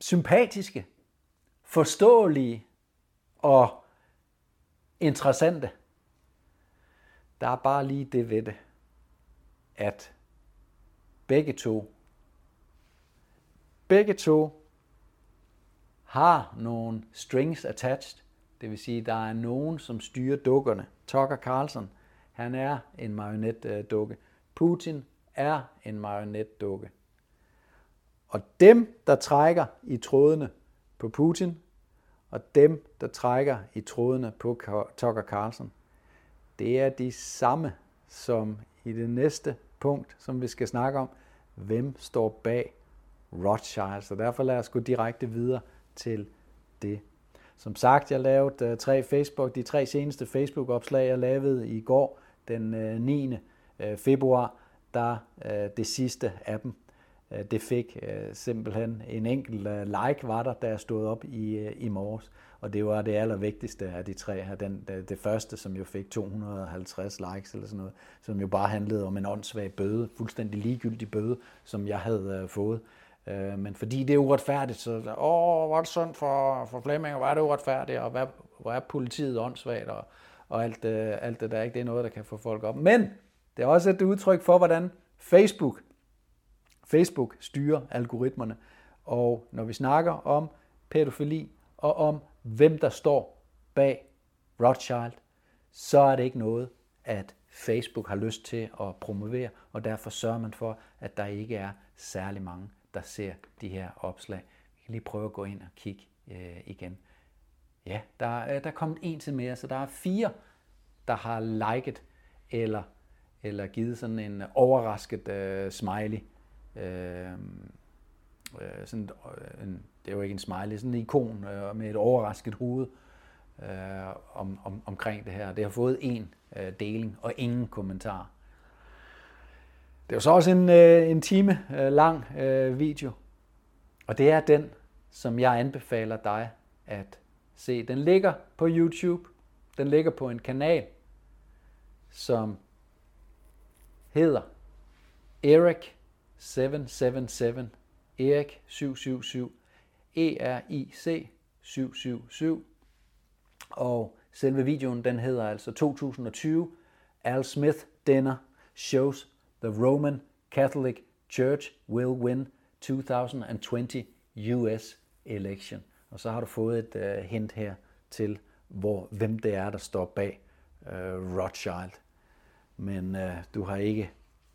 sympatiske, forståelige og interessante. Der er bare lige det ved det, at begge to, begge to har nogle strings attached. Det vil sige, der er nogen, som styrer dukkerne. Tucker Carlson, han er en marionetdukke. Putin er en marionetdukke. Og dem, der trækker i trådene på Putin, og dem, der trækker i trådene på Tucker Carlson, det er de samme som i det næste punkt, som vi skal snakke om. Hvem står bag Rothschild? Så derfor lad os gå direkte videre til det. Som sagt, jeg lavede øh, tre Facebook, de tre seneste Facebook-opslag, jeg lavede i går, den øh, 9. Øh, februar, der øh, det sidste af dem, det fik simpelthen en enkelt like, var der, da jeg stod op i, i morges. Og det var det allervigtigste af de tre her. Den, det, første, som jo fik 250 likes eller sådan noget, som jo bare handlede om en åndssvag bøde, fuldstændig ligegyldig bøde, som jeg havde fået. Men fordi det er uretfærdigt, så åh, hvor er det sundt for, for Flemming, og hvor er det uretfærdigt, og hvad, hvor er politiet åndssvagt, og, og alt, øh, alt det der. Ikke? Det er noget, der kan få folk op. Men det er også et udtryk for, hvordan Facebook, Facebook styrer algoritmerne. Og når vi snakker om pædofili, og om hvem der står bag Rothschild, så er det ikke noget, at Facebook har lyst til at promovere, og derfor sørger man for, at der ikke er særlig mange der ser de her opslag. Vi kan lige prøve at gå ind og kigge øh, igen. Ja, der, øh, der er kommet en til mere, så der er fire, der har liket eller, eller givet sådan en overrasket øh, smiley. Øh, øh, sådan, øh, en, det er jo ikke en smiley, sådan en ikon øh, med et overrasket hoved øh, om, om, omkring det her. Det har fået en øh, deling og ingen kommentar. Det er jo så også en, øh, en time øh, lang øh, video, og det er den, som jeg anbefaler dig at se. Den ligger på YouTube. Den ligger på en kanal, som hedder Eric 777. Erik 777. E-R-I-C 777. Og selve videoen, den hedder altså 2020 Al Smith Dinner Shows the Roman Catholic Church will win 2020 US election. Og så har du fået et øh, hint her til, hvor, hvem det er, der står bag øh, Rothschild. Men øh, du har ikke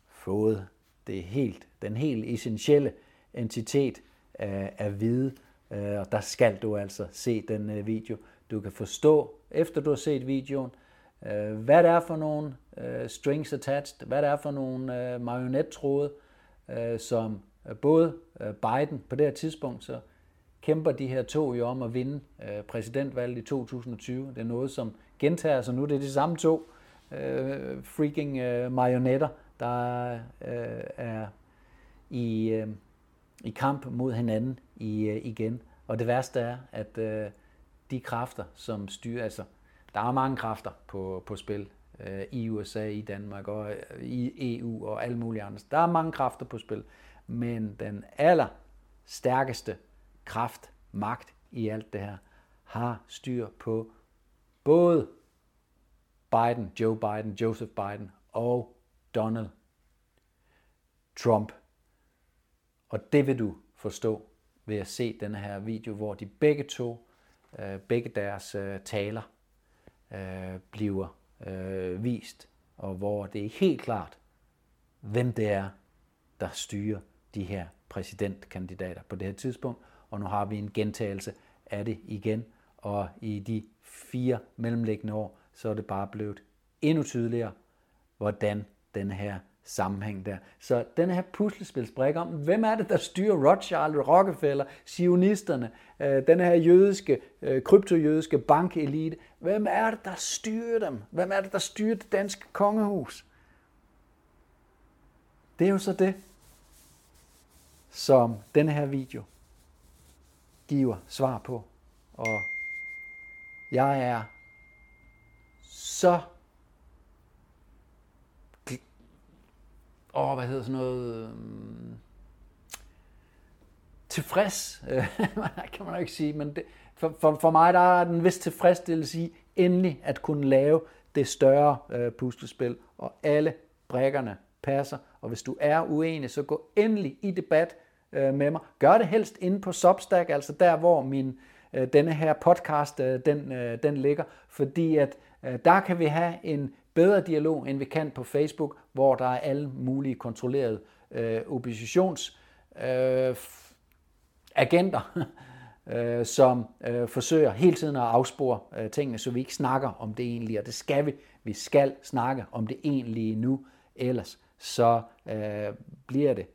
fået det helt, den helt essentielle entitet øh, at vide, øh, og der skal du altså se den øh, video. Du kan forstå, efter du har set videoen, øh, hvad det er for nogle øh, strings attached, hvad det er for nogle øh, marionettråde, øh, som øh, både øh, Biden på det her tidspunkt, så kæmper de her to jo om at vinde øh, præsidentvalget i 2020. Det er noget, som gentager sig nu. Det er de samme to øh, freaking øh, marionetter, der øh, er i, øh, i kamp mod hinanden i, øh, igen. Og det værste er, at øh, de kræfter, som styrer, altså der er mange kræfter på, på spil øh, i USA, i Danmark og øh, i EU og alle mulige andre. Der er mange kræfter på spil, men den aller stærkeste kraft, magt i alt det her, har styr på både Biden, Joe Biden, Joseph Biden og Donald Trump. Og det vil du forstå ved at se den her video, hvor de begge to, øh, begge deres øh, taler, øh, bliver øh, vist, og hvor det er helt klart, hvem det er, der styrer de her præsidentkandidater på det her tidspunkt. Og nu har vi en gentagelse af det igen, og i de fire mellemliggende år, så er det bare blevet endnu tydeligere, hvordan den her sammenhæng der. Så den her puslespilsbrik om, hvem er det, der styrer Rothschild, Rockefeller, sionisterne, øh, den her jødiske, øh, kryptojødiske bankelite, hvem er det, der styrer dem? Hvem er det, der styrer det danske kongehus? Det er jo så det, som den her video giver svar på. Og jeg er så åh, hvad hedder sådan noget, øhm, tilfreds, kan man jo ikke sige, men det, for, for, for mig der er den vis tilfredsstillelse i endelig at kunne lave det større øh, puslespil, og alle brækkerne passer, og hvis du er uenig, så gå endelig i debat øh, med mig. Gør det helst inde på Substack, altså der, hvor min øh, denne her podcast øh, den, øh, den ligger, fordi at øh, der kan vi have en bedre dialog, end vi kan på Facebook, hvor der er alle mulige kontrollerede øh, oppositions øh, agenter, øh, som øh, forsøger hele tiden at afspore øh, tingene, så vi ikke snakker om det egentlige, og det skal vi. Vi skal snakke om det egentlige nu, ellers så øh, bliver det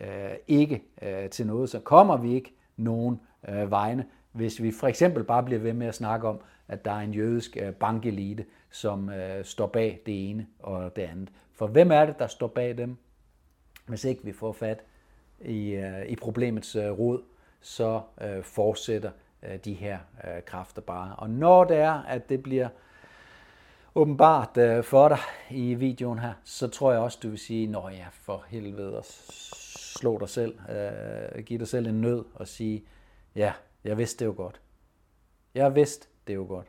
øh, ikke øh, til noget, så kommer vi ikke nogen øh, vegne, hvis vi for eksempel bare bliver ved med at snakke om, at der er en jødisk øh, bankelite, som øh, står bag det ene og det andet. For hvem er det, der står bag dem? Hvis ikke vi får fat i, øh, i problemets øh, rod, så øh, fortsætter øh, de her øh, kræfter bare. Og når det er, at det bliver åbenbart øh, for dig i videoen her, så tror jeg også, du vil sige, når ja, for helvede, slå dig selv, øh, give dig selv en nød og sige, ja, jeg vidste det jo godt. Jeg vidste det jo godt.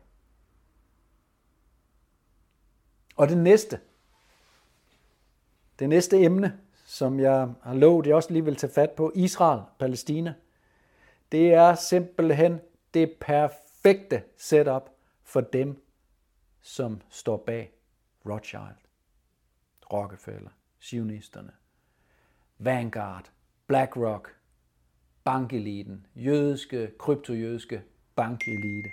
Og det næste, det næste emne, som jeg har lovet, jeg også lige vil tage fat på, Israel, Palæstina, det er simpelthen det perfekte setup for dem, som står bag Rothschild, Rockefeller, sionisterne, Vanguard, BlackRock, bankeliten, jødiske, kryptojødiske bankelite.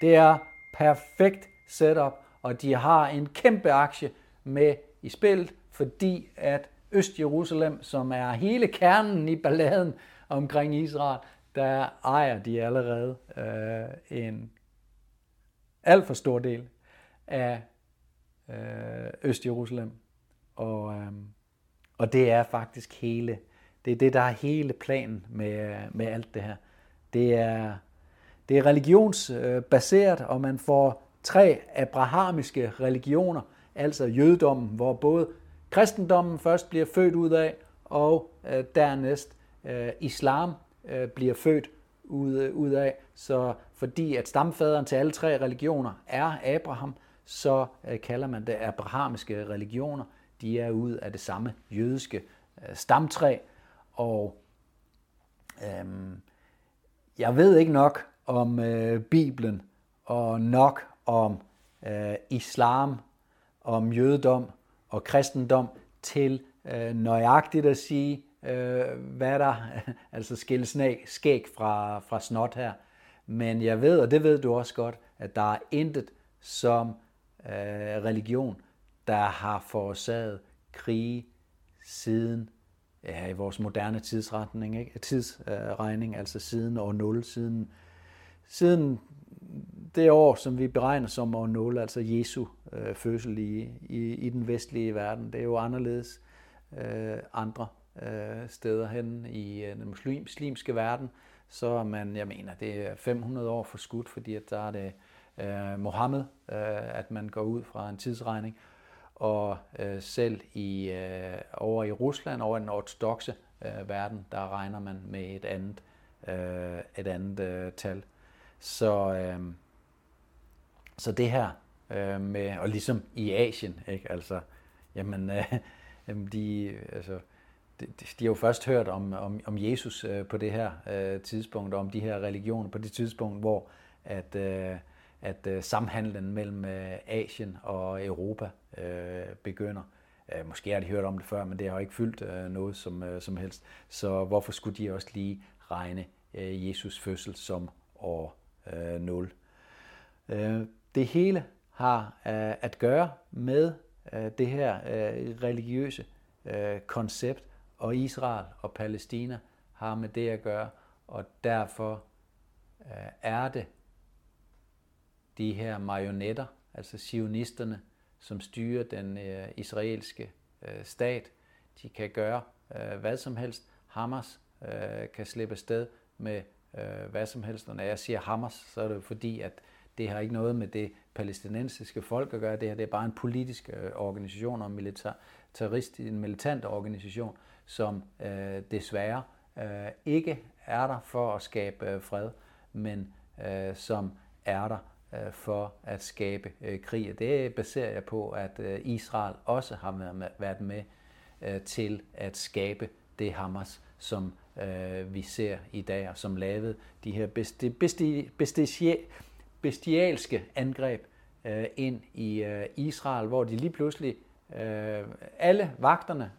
Det er perfekt setup, og de har en kæmpe aktie med i spillet, fordi at Øst-Jerusalem, som er hele kernen i balladen omkring Israel, der ejer de allerede øh, en alt for stor del af øh, Øst-Jerusalem. Og, øh, og det er faktisk hele, det er det, der er hele planen med, med alt det her. Det er, det er religionsbaseret, og man får tre abrahamiske religioner, altså jødedommen, hvor både kristendommen først bliver født ud af, og øh, dernæst øh, islam øh, bliver født ud, øh, ud af. Så fordi at stamfaderen til alle tre religioner er Abraham, så øh, kalder man det abrahamiske religioner. De er ud af det samme jødiske øh, stamtræ, og øh, jeg ved ikke nok om øh, Bibelen og nok om øh, islam, om jødedom og kristendom til øh, nøjagtigt at sige, øh, hvad der altså skille skæg fra, fra snot her. Men jeg ved, og det ved du også godt, at der er intet som øh, religion, der har forårsaget krige siden ja, i vores moderne tidsretning, ikke? tidsregning, altså siden år 0, siden, siden det år, som vi beregner som år 0, altså Jesu øh, fødsel i, i, i den vestlige verden, det er jo anderledes øh, andre øh, steder hen i øh, den muslimske verden, så er man, jeg mener, det er 500 år for skudt, fordi at der er det øh, Mohammed, øh, at man går ud fra en tidsregning, og øh, selv i øh, over i Rusland, over den ortodoxe øh, verden, der regner man med et andet, øh, et andet øh, tal. Så, øh, så det her øh, med, og ligesom i Asien, ikke? Altså, jamen, øh, de, altså, de, de har jo først hørt om, om, om Jesus øh, på det her øh, tidspunkt, og om de her religioner på det tidspunkt, hvor at, øh, at øh, samhandlen mellem øh, Asien og Europa øh, begynder. Øh, måske har de hørt om det før, men det har jo ikke fyldt øh, noget som, øh, som helst. Så hvorfor skulle de også lige regne øh, Jesus fødsel som år øh, 0? Øh, det hele har øh, at gøre med øh, det her øh, religiøse øh, koncept, og Israel og Palæstina har med det at gøre, og derfor øh, er det de her marionetter, altså sionisterne, som styrer den øh, israelske øh, stat. De kan gøre øh, hvad som helst. Hamas øh, kan slippe sted med øh, hvad som helst. Og når jeg siger Hamas, så er det fordi, at det har ikke noget med det palæstinensiske folk at gøre. Det her det er bare en politisk øh, organisation og militar, en militant organisation, som øh, desværre øh, ikke er der for at skabe øh, fred, men øh, som er der Øh, for at skabe øh, krig. Og det baserer jeg på, at øh, Israel også har været med, til at skabe det Hamas, som vi ser i dag, og som lavede de her besti, besti, bestialske angreb ind i Israel, hvor de lige pludselig, alle vagterne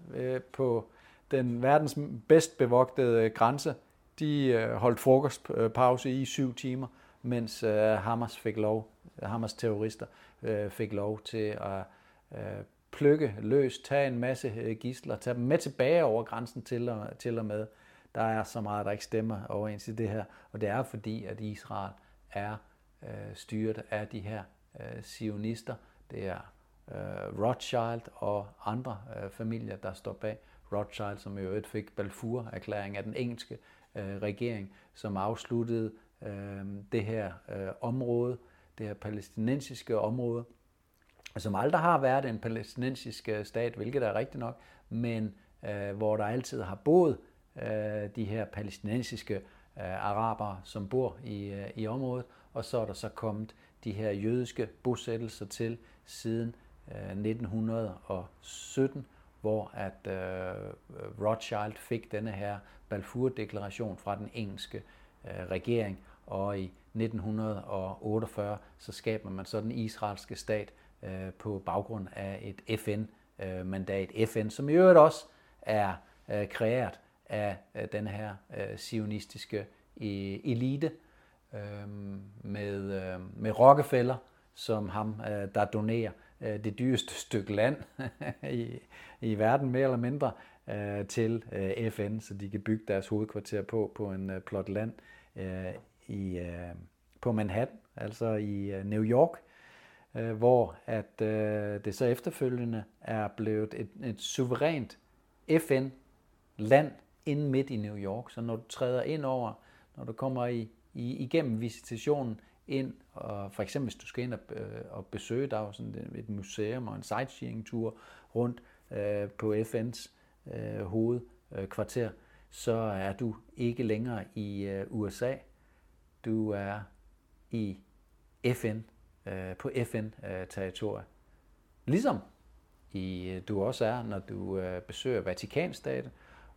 på den verdens bedst bevogtede grænse, de holdt frokostpause i syv timer, mens øh, Hamas fik lov, Hamas terrorister øh, fik lov til at øh, plukke løs, tage en masse øh, gisler, tage dem med tilbage over grænsen til og, til og med. Der er så meget, der ikke stemmer overens i det her, og det er fordi, at Israel er øh, styret af de her øh, sionister. Det er øh, Rothschild og andre øh, familier, der står bag. Rothschild, som i øvrigt fik Balfour-erklæring af den engelske øh, regering, som afsluttede øh, det her øh, område, det her palæstinensiske område, som aldrig har været en palæstinensisk øh, stat, hvilket er rigtigt nok, men øh, hvor der altid har boet øh, de her palæstinensiske øh, arabere, som bor i, øh, i området, og så er der så kommet de her jødiske bosættelser til siden øh, 1917, hvor at øh, Rothschild fik denne her Balfour-deklaration fra den engelske øh, regering, og i 1948 så skaber man så den israelske stat øh, på baggrund af et FN-mandat. Øh, FN, som i øvrigt også er øh, kreeret af øh, den her øh, sionistiske elite øh, med, øh, med Rockefeller som ham, øh, der donerer øh, det dyreste stykke land i, i verden, mere eller mindre, øh, til øh, FN, så de kan bygge deres hovedkvarter på på en øh, plot land øh, i, øh, på Manhattan, altså i øh, New York, øh, hvor at øh, det så efterfølgende er blevet et, et suverænt FN-land inde midt i New York. Så når du træder ind over, når du kommer i, i, igennem visitationen ind, og for eksempel hvis du skal ind og, øh, og besøge, der er sådan et museum og en sightseeing-tur rundt øh, på FN's øh, hovedkvarter, så er du ikke længere i øh, USA. Du er i FN, øh, på FN-territoriet. Ligesom i, øh, du også er, når du øh, besøger Vatikanstaten,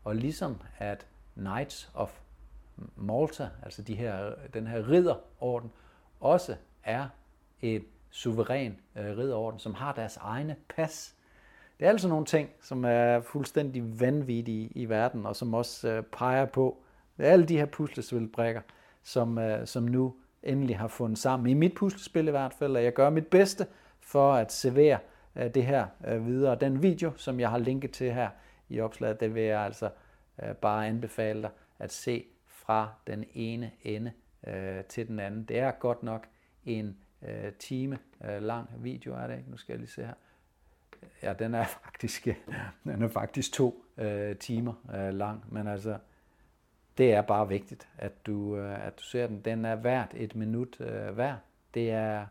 og ligesom at Knights of Malta, altså de her, den her ridderorden, også er et suveræn øh, ridderorden, som har deres egne pas. Det er altså nogle ting, som er fuldstændig vanvittige i verden, og som også øh, peger på det er alle de her puslespilbrikker, som, øh, som nu endelig har fundet sammen. I mit puslespil i hvert fald, og jeg gør mit bedste for at servere øh, det her øh, videre. Den video, som jeg har linket til her i opslaget, det vil jeg altså øh, bare anbefale dig at se fra den ene ende øh, til den anden. Det er godt nok en øh, time øh, lang video, er det ikke? Nu skal jeg lige se her. Ja, den er faktisk, den er faktisk to øh, timer øh, lang, men altså, det er bare vigtigt, at du, øh, at du ser den. Den er værd et minut øh, værd. Det er,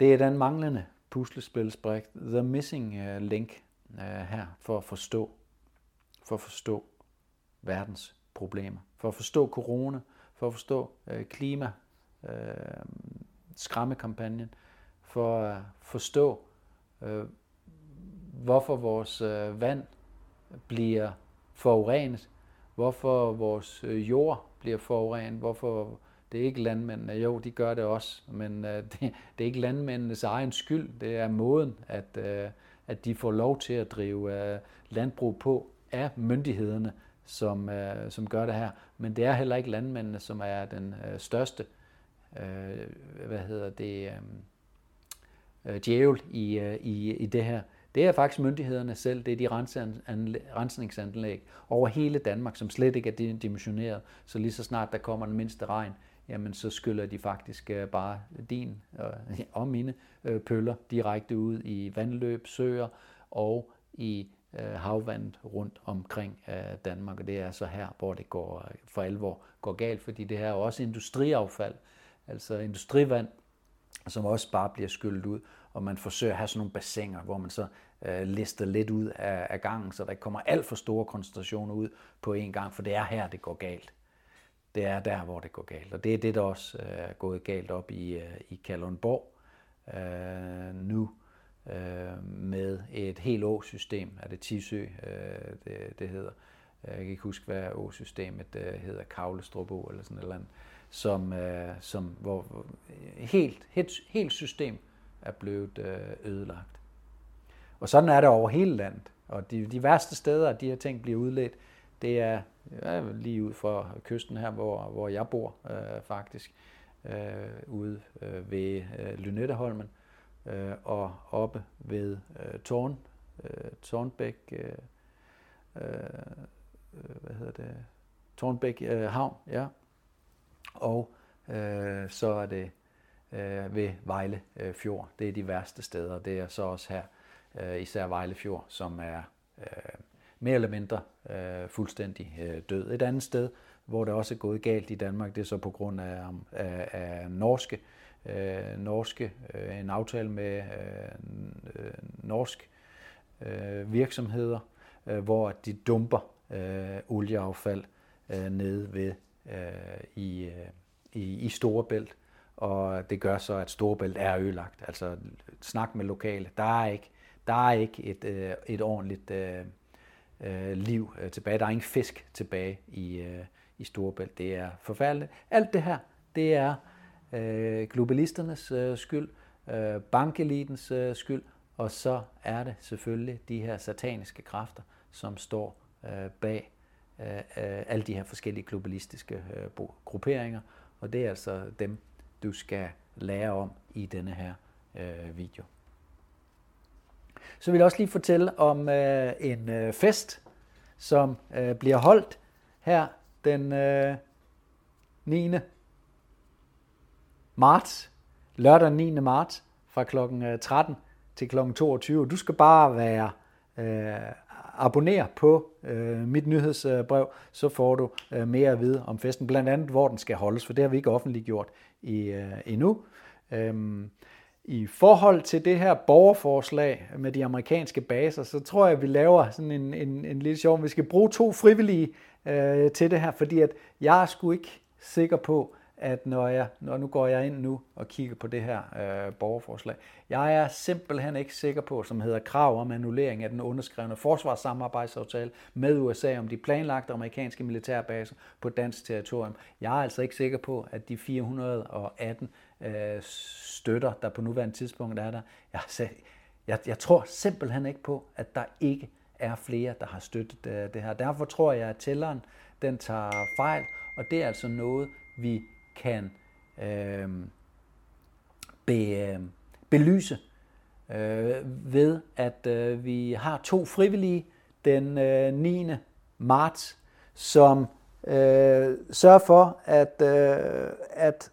det er den manglende puslespilsbrik, the missing øh, link øh, her, for at forstå, for at forstå verdens problemer, for at forstå corona, for at forstå øh, klima, øh, skræmmekampagnen, for at forstå, øh, hvorfor vores øh, vand bliver forurenet, hvorfor vores øh, jord bliver forurenet, hvorfor? Det er ikke landmændene, jo, de gør det også, men øh, det, det er ikke landmændenes egen skyld, det er måden, at, øh, at de får lov til at drive øh, landbrug på af myndighederne, som, øh, som gør det her. Men det er heller ikke landmændene, som er den øh, største, øh, hvad hedder det, øh, øh djævel i, øh, i, i det her. Det er faktisk myndighederne selv, det er de rensningsanlæg over hele Danmark, som slet ikke er dimensioneret. Så lige så snart der kommer den mindste regn, jamen så skyller de faktisk øh, bare din øh, og mine øh, pøller direkte ud i vandløb, søer og i havvandet rundt omkring Danmark. Og det er så her, hvor det går for alvor går galt, fordi det her er også industriaffald, altså industrivand, som også bare bliver skyllet ud, og man forsøger at have sådan nogle bassiner, hvor man så øh, lister lidt ud af, af gangen, så der ikke kommer alt for store koncentrationer ud på én gang, for det er her, det går galt. Det er der, hvor det går galt. Og det er det, der også øh, er gået galt op i, øh, i Kalundborg øh, nu øh, med et helt åsystem, Er det Tisø, øh, det, det hedder. Jeg kan ikke huske, hvad åsystemet øh, hedder. Kavlestrup eller sådan et eller andet. Som, øh, som hvor, hvor helt, helt, helt system er blevet øh, ødelagt. Og sådan er det over hele landet. Og de, de værste steder, at de her ting bliver udledt, det er ja, lige ud for kysten her, hvor, hvor jeg bor øh, faktisk, øh, ude øh, ved øh, Lynetteholmen øh, og oppe ved øh, Torn, øh, Tornbæk, øh, øh, øh hvad hedder det, Tornbæk øh, Havn, ja. Og øh, så er det øh, ved Vejle øh, Fjord. Det er de værste steder. Det er så også her, øh, især Vejlefjord, som er øh, mere eller mindre øh, fuldstændig øh, død. Et andet sted, hvor det også er gået galt i Danmark, det er så på grund af, af, af norske, øh, norske øh, en aftale med øh, øh, norsk øh, virksomheder, øh, hvor de dumper øh, olieaffald øh, nede ved øh, i, øh, i, i Storebælt, og det gør så, at Storebælt er ødelagt. Altså snak med lokale. Der er ikke, der er ikke et, øh, et ordentligt øh, øh, liv øh, tilbage. Der er ingen fisk tilbage i, øh, i Storebælt. Det er forfærdeligt. Alt det her, det er øh, globalisternes øh, skyld, øh, bankelitens øh, skyld, og så er det selvfølgelig de her sataniske kræfter, som står øh, bag øh, øh alle de her forskellige globalistiske øh, grupperinger, og det er altså dem, du skal lære om i denne her øh, video. Så vil jeg også lige fortælle om øh, en øh, fest, som øh, bliver holdt her den øh, 9. marts, lørdag 9. marts, fra kl. 13 øh, til kl. 22. Du skal bare være øh, abonnere på øh, mit nyhedsbrev, så får du øh, mere at vide om festen, blandt andet hvor den skal holdes, for det har vi ikke offentliggjort i, øh, endnu. Øhm, i forhold til det her borgerforslag med de amerikanske baser, så tror jeg, at vi laver sådan en, en, en lille sjov. Vi skal bruge to frivillige øh, til det her, fordi at jeg er sgu ikke sikker på, at når, jeg, når nu går jeg ind nu og kigger på det her øh, borgerforslag, jeg er simpelthen ikke sikker på, som hedder krav om annullering af den underskrevne forsvarssamarbejdsaftale med USA om de planlagte amerikanske militærbaser på dansk territorium. Jeg er altså ikke sikker på, at de 418 øh, støtter, der på nuværende tidspunkt er der. Jeg, jeg, jeg tror simpelthen ikke på, at der ikke er flere, der har støttet øh, det her. Derfor tror jeg, at tælleren den tager fejl, og det er altså noget, vi kan øh, be, øh, belyse øh, ved, at øh, vi har to frivillige den øh, 9. marts, som øh, sørger for, at, øh, at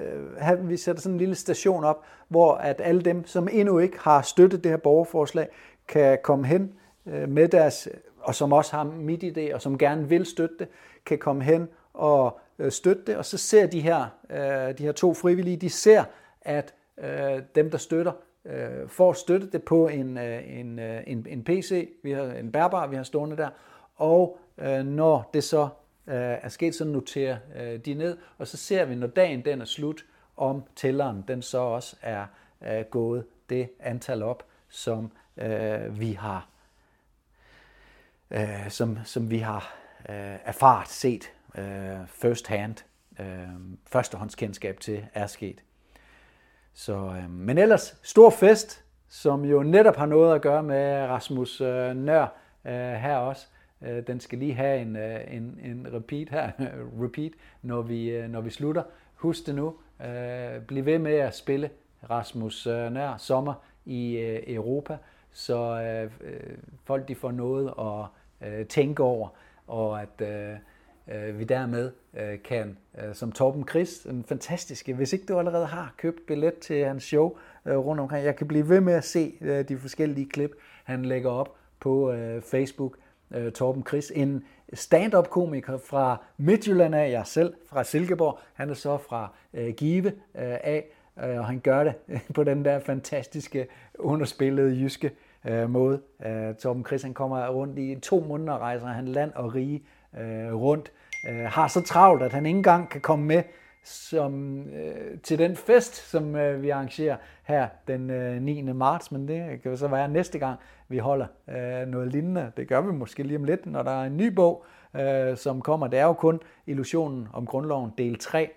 øh, vi sætter sådan en lille station op, hvor at alle dem, som endnu ikke har støttet det her borgerforslag, kan komme hen øh, med deres, og som også har mit idé, og som gerne vil støtte det, kan komme hen og øh, støtte det, og så ser de her, øh, de her to frivillige, de ser, at øh, dem, der støtter, øh, får støttet det på en, øh, en, øh, en, en PC, vi har en bærbar, vi har stående der, og øh, når det så øh, er sket, så noterer øh, de ned, og så ser vi, når dagen den er slut, om tælleren den så også er øh, gået det antal op, som øh, vi har øh, som, som vi har øh, erfaret, set øh, first hand, øh, førstehåndskendskab til er sket. Så, øh, men ellers, stor fest, som jo netop har noget at gøre med Rasmus øh, Nør øh, her også. Øh, den skal lige have en, øh, en, en repeat her, repeat, når vi, øh, når vi slutter. Husk det nu. Øh, bliv ved med at spille Rasmus øh, Nør sommer i øh, Europa så øh, øh, folk de får noget at øh, tænke over, og at øh, øh, vi dermed øh, kan, øh, som Torben Chris, en fantastiske, hvis ikke du allerede har købt billet til hans show øh, rundt omkring, jeg kan blive ved med at se øh, de forskellige klip, han lægger op på øh, Facebook, øh, Torben Chris, en stand-up komiker fra Midtjylland af, jeg selv fra Silkeborg, han er så fra øh, Give øh, af, øh, og han gør det på den der fantastiske, underspillede jyske øh, måde. Øh, Torben Chris han kommer rundt i to måneder, rejser. Han land og rige øh, rundt, øh, har så travlt, at han ikke engang kan komme med som, øh, til den fest, som øh, vi arrangerer her den øh, 9. marts, men det kan jo så være næste gang, vi holder øh, noget lignende. Det gør vi måske lige om lidt, når der er en ny bog, øh, som kommer. Det er jo kun Illusionen om grundloven, del 3,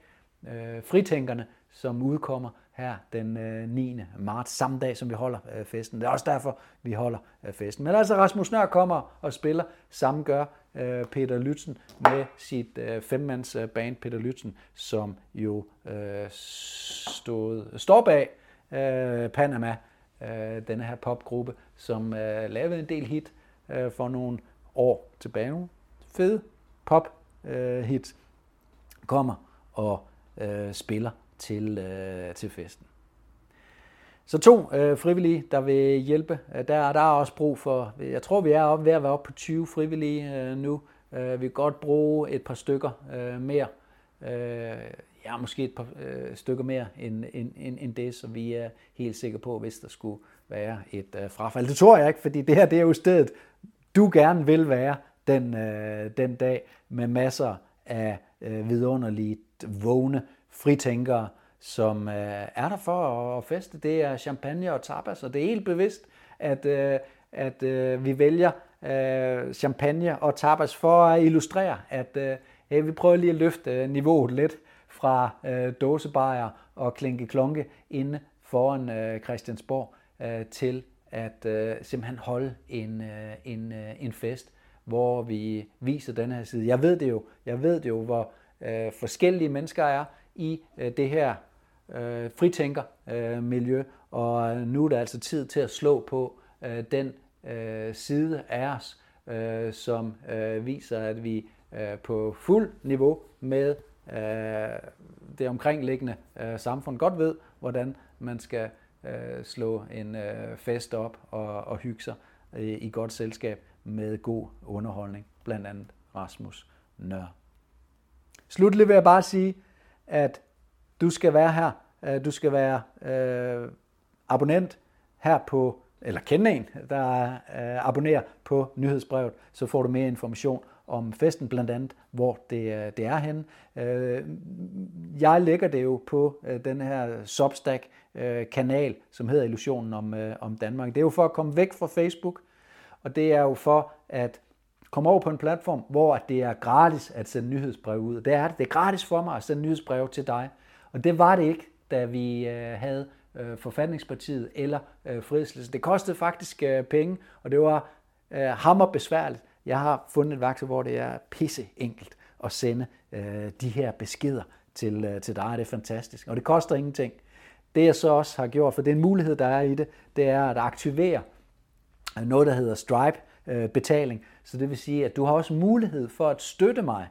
øh, Fritænkerne, som udkommer her den øh, 9. marts, samme dag som vi holder øh, festen. Det er også derfor, vi holder øh, festen. Men altså Rasmus Nør kommer og spiller, samme gør øh, Peter Lytzen med sit øh, femmands øh, band Peter Lytzen, som jo øh, stod, står bag øh, Panama, øh, denne her popgruppe, som øh, lavede en del hit øh, for nogle år tilbage. Fede pop øh, hit kommer og øh, spiller til, øh, til festen. Så to øh, frivillige, der vil hjælpe. Øh, der, der er også brug for, jeg tror vi er op, ved at være oppe på 20 frivillige øh, nu. Øh, vi kan godt bruge et par stykker øh, mere. Øh, ja, måske et par øh, stykker mere end, end, end, end det, så vi er helt sikre på, hvis der skulle være et øh, frafald. Det tror jeg ikke, fordi det her det er jo stedet, du gerne vil være den, øh, den dag med masser af øh, vidunderligt vågne fritænkere, som øh, er der for at feste. Det er champagne og tapas, og det er helt bevidst, at, øh, at øh, vi vælger øh, champagne og tapas for at illustrere, at øh, hey, vi prøver lige at løfte øh, niveauet lidt fra øh, dåsebajer og klinke klonke inde foran øh, Christiansborg øh, til at øh, simpelthen holde en, øh, en, øh, en fest, hvor vi viser den her side. Jeg ved det jo, jeg ved det jo, hvor øh, forskellige mennesker er i øh, det her øh, fritænker-miljø, øh, og nu er det altså tid til at slå på øh, den øh, side af os, øh, som øh, viser, at vi øh, på fuld niveau med øh, det omkringliggende øh, samfund godt ved, hvordan man skal øh, slå en øh, fest op og, og hygge sig øh, i godt selskab med god underholdning, blandt andet Rasmus Nør. Slutlig vil jeg bare sige, at du skal være her. Øh, du skal være øh, abonnent her på, eller kende en, der øh, abonnerer på nyhedsbrevet, så får du mere information om festen blandt andet, hvor det, øh, det er henne. Øh, jeg lægger det jo på øh, den her Substack-kanal, øh, som hedder Illusionen om, om Danmark. Det er jo for at komme væk fra Facebook, og det er jo for at Kom over på en platform, hvor det er gratis at sende nyhedsbrev ud. Det er det. Det er gratis for mig at sende nyhedsbrev til dig. Og det var det ikke, da vi øh, havde øh, forfatningspartiet eller øh, Frihedslæsen. Det kostede faktisk penge, og det var hammer besværligt. Jeg har fundet et værktøj, hvor det er pisse enkelt at sende de her beskeder til, til dig. Det er fantastisk, og det koster ingenting. Det jeg så også har gjort, for det er en mulighed, der er i det, det er at aktivere noget, der hedder Stripe øh, betaling. Så det vil sige, at du har også mulighed for at støtte mig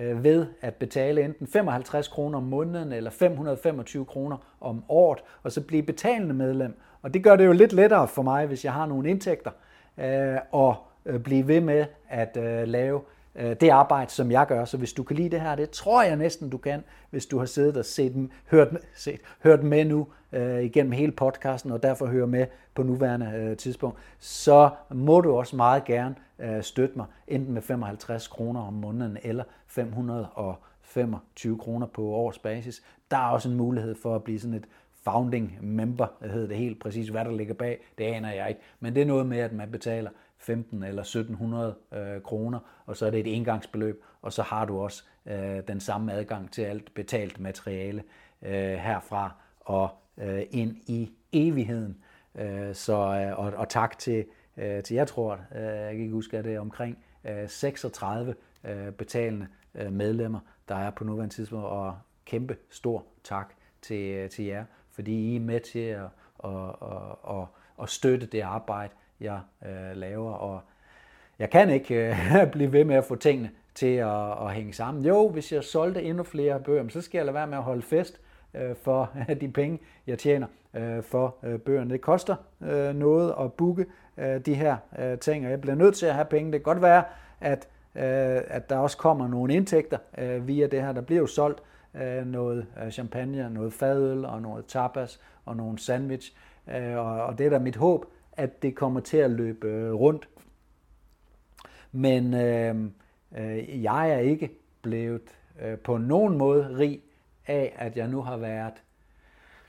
øh, ved at betale enten 55 kroner om måneden eller 525 kroner om året, og så blive betalende medlem. Og det gør det jo lidt lettere for mig, hvis jeg har nogle indtægter, øh, og øh, blive ved med at øh, lave Øh, det arbejde, som jeg gør. Så hvis du kan lide det her, det tror jeg næsten, du kan, hvis du har siddet og set, hørt, set, hørt med nu øh, igennem hele podcasten, og derfor hører med på nuværende øh, tidspunkt, så må du også meget gerne øh, støtte mig, enten med 55 kroner om måneden, eller 525 kroner på årsbasis. Der er også en mulighed for at blive sådan et founding member, hedder det helt præcis, hvad der ligger bag, det aner jeg ikke. Men det er noget med, at man betaler 15 eller 1700 øh, kroner, og så er det et engangsbeløb, og så har du også øh, den samme adgang til alt betalt materiale øh, herfra og øh, ind i evigheden. Øh, så, øh, og, og tak til, øh, til jeg tror, øh, jeg kan ikke huske, at det er omkring øh, 36 øh, betalende øh, medlemmer, der er på nuværende tidspunkt, og kæmpe stor tak til, øh, til jer, fordi I er med til at, at, at, at at støtte det arbejde, jeg øh, laver. Og jeg kan ikke øh, blive ved med at få tingene til at, at hænge sammen. Jo, hvis jeg solgte endnu flere bøger, så skal jeg lade være med at holde fest øh, for de penge, jeg tjener øh, for øh, bøgerne. Det koster øh, noget at booke øh, de her øh, ting, og jeg bliver nødt til at have penge. Det kan godt være, at, øh, at der også kommer nogle indtægter øh, via det her. Der bliver jo solgt øh, noget øh, champagne, noget fadøl og noget tapas og nogle sandwich. Øh, og, og det er da mit håb, at det kommer til at løbe øh, rundt. Men øh, øh, jeg er ikke blevet øh, på nogen måde rig af, at jeg nu har været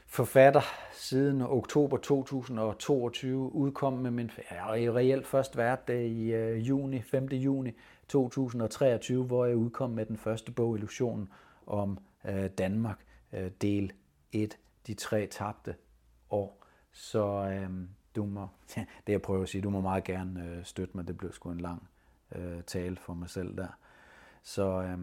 forfatter siden oktober 2022, udkom med min, jeg har reelt først været det i øh, juni, 5. juni 2023, hvor jeg udkom med den første bog, Illusionen om øh, Danmark, øh, del 1, de tre tabte år. Så øh, du må, det jeg prøver at sige, du må meget gerne øh, støtte mig, det blev sgu en lang øh, tale for mig selv der. Så, øh,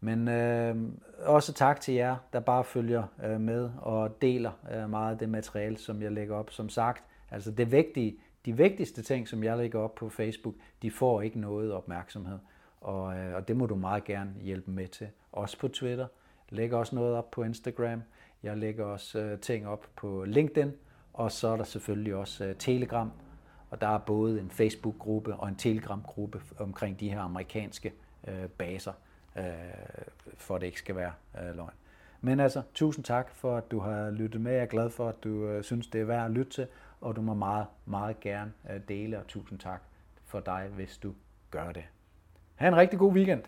men øh, også tak til jer, der bare følger øh, med og deler øh, meget af det materiale, som jeg lægger op. Som sagt, altså det vigtige, de vigtigste ting, som jeg lægger op på Facebook, de får ikke noget opmærksomhed. Og, øh, og det må du meget gerne hjælpe med til. Også på Twitter. Læg også noget op på Instagram. Jeg lægger også øh, ting op på LinkedIn. Og så er der selvfølgelig også øh, Telegram. Og der er både en Facebook-gruppe og en Telegram-gruppe omkring de her amerikanske øh, baser øh, for at det ikke skal være øh, løgn. Men altså, tusind tak for, at du har lyttet med. Jeg er glad for, at du øh, synes, det er værd at lytte til, og du må meget, meget gerne øh, dele, og tusind tak for dig, hvis du gør det. Ha' en rigtig god weekend.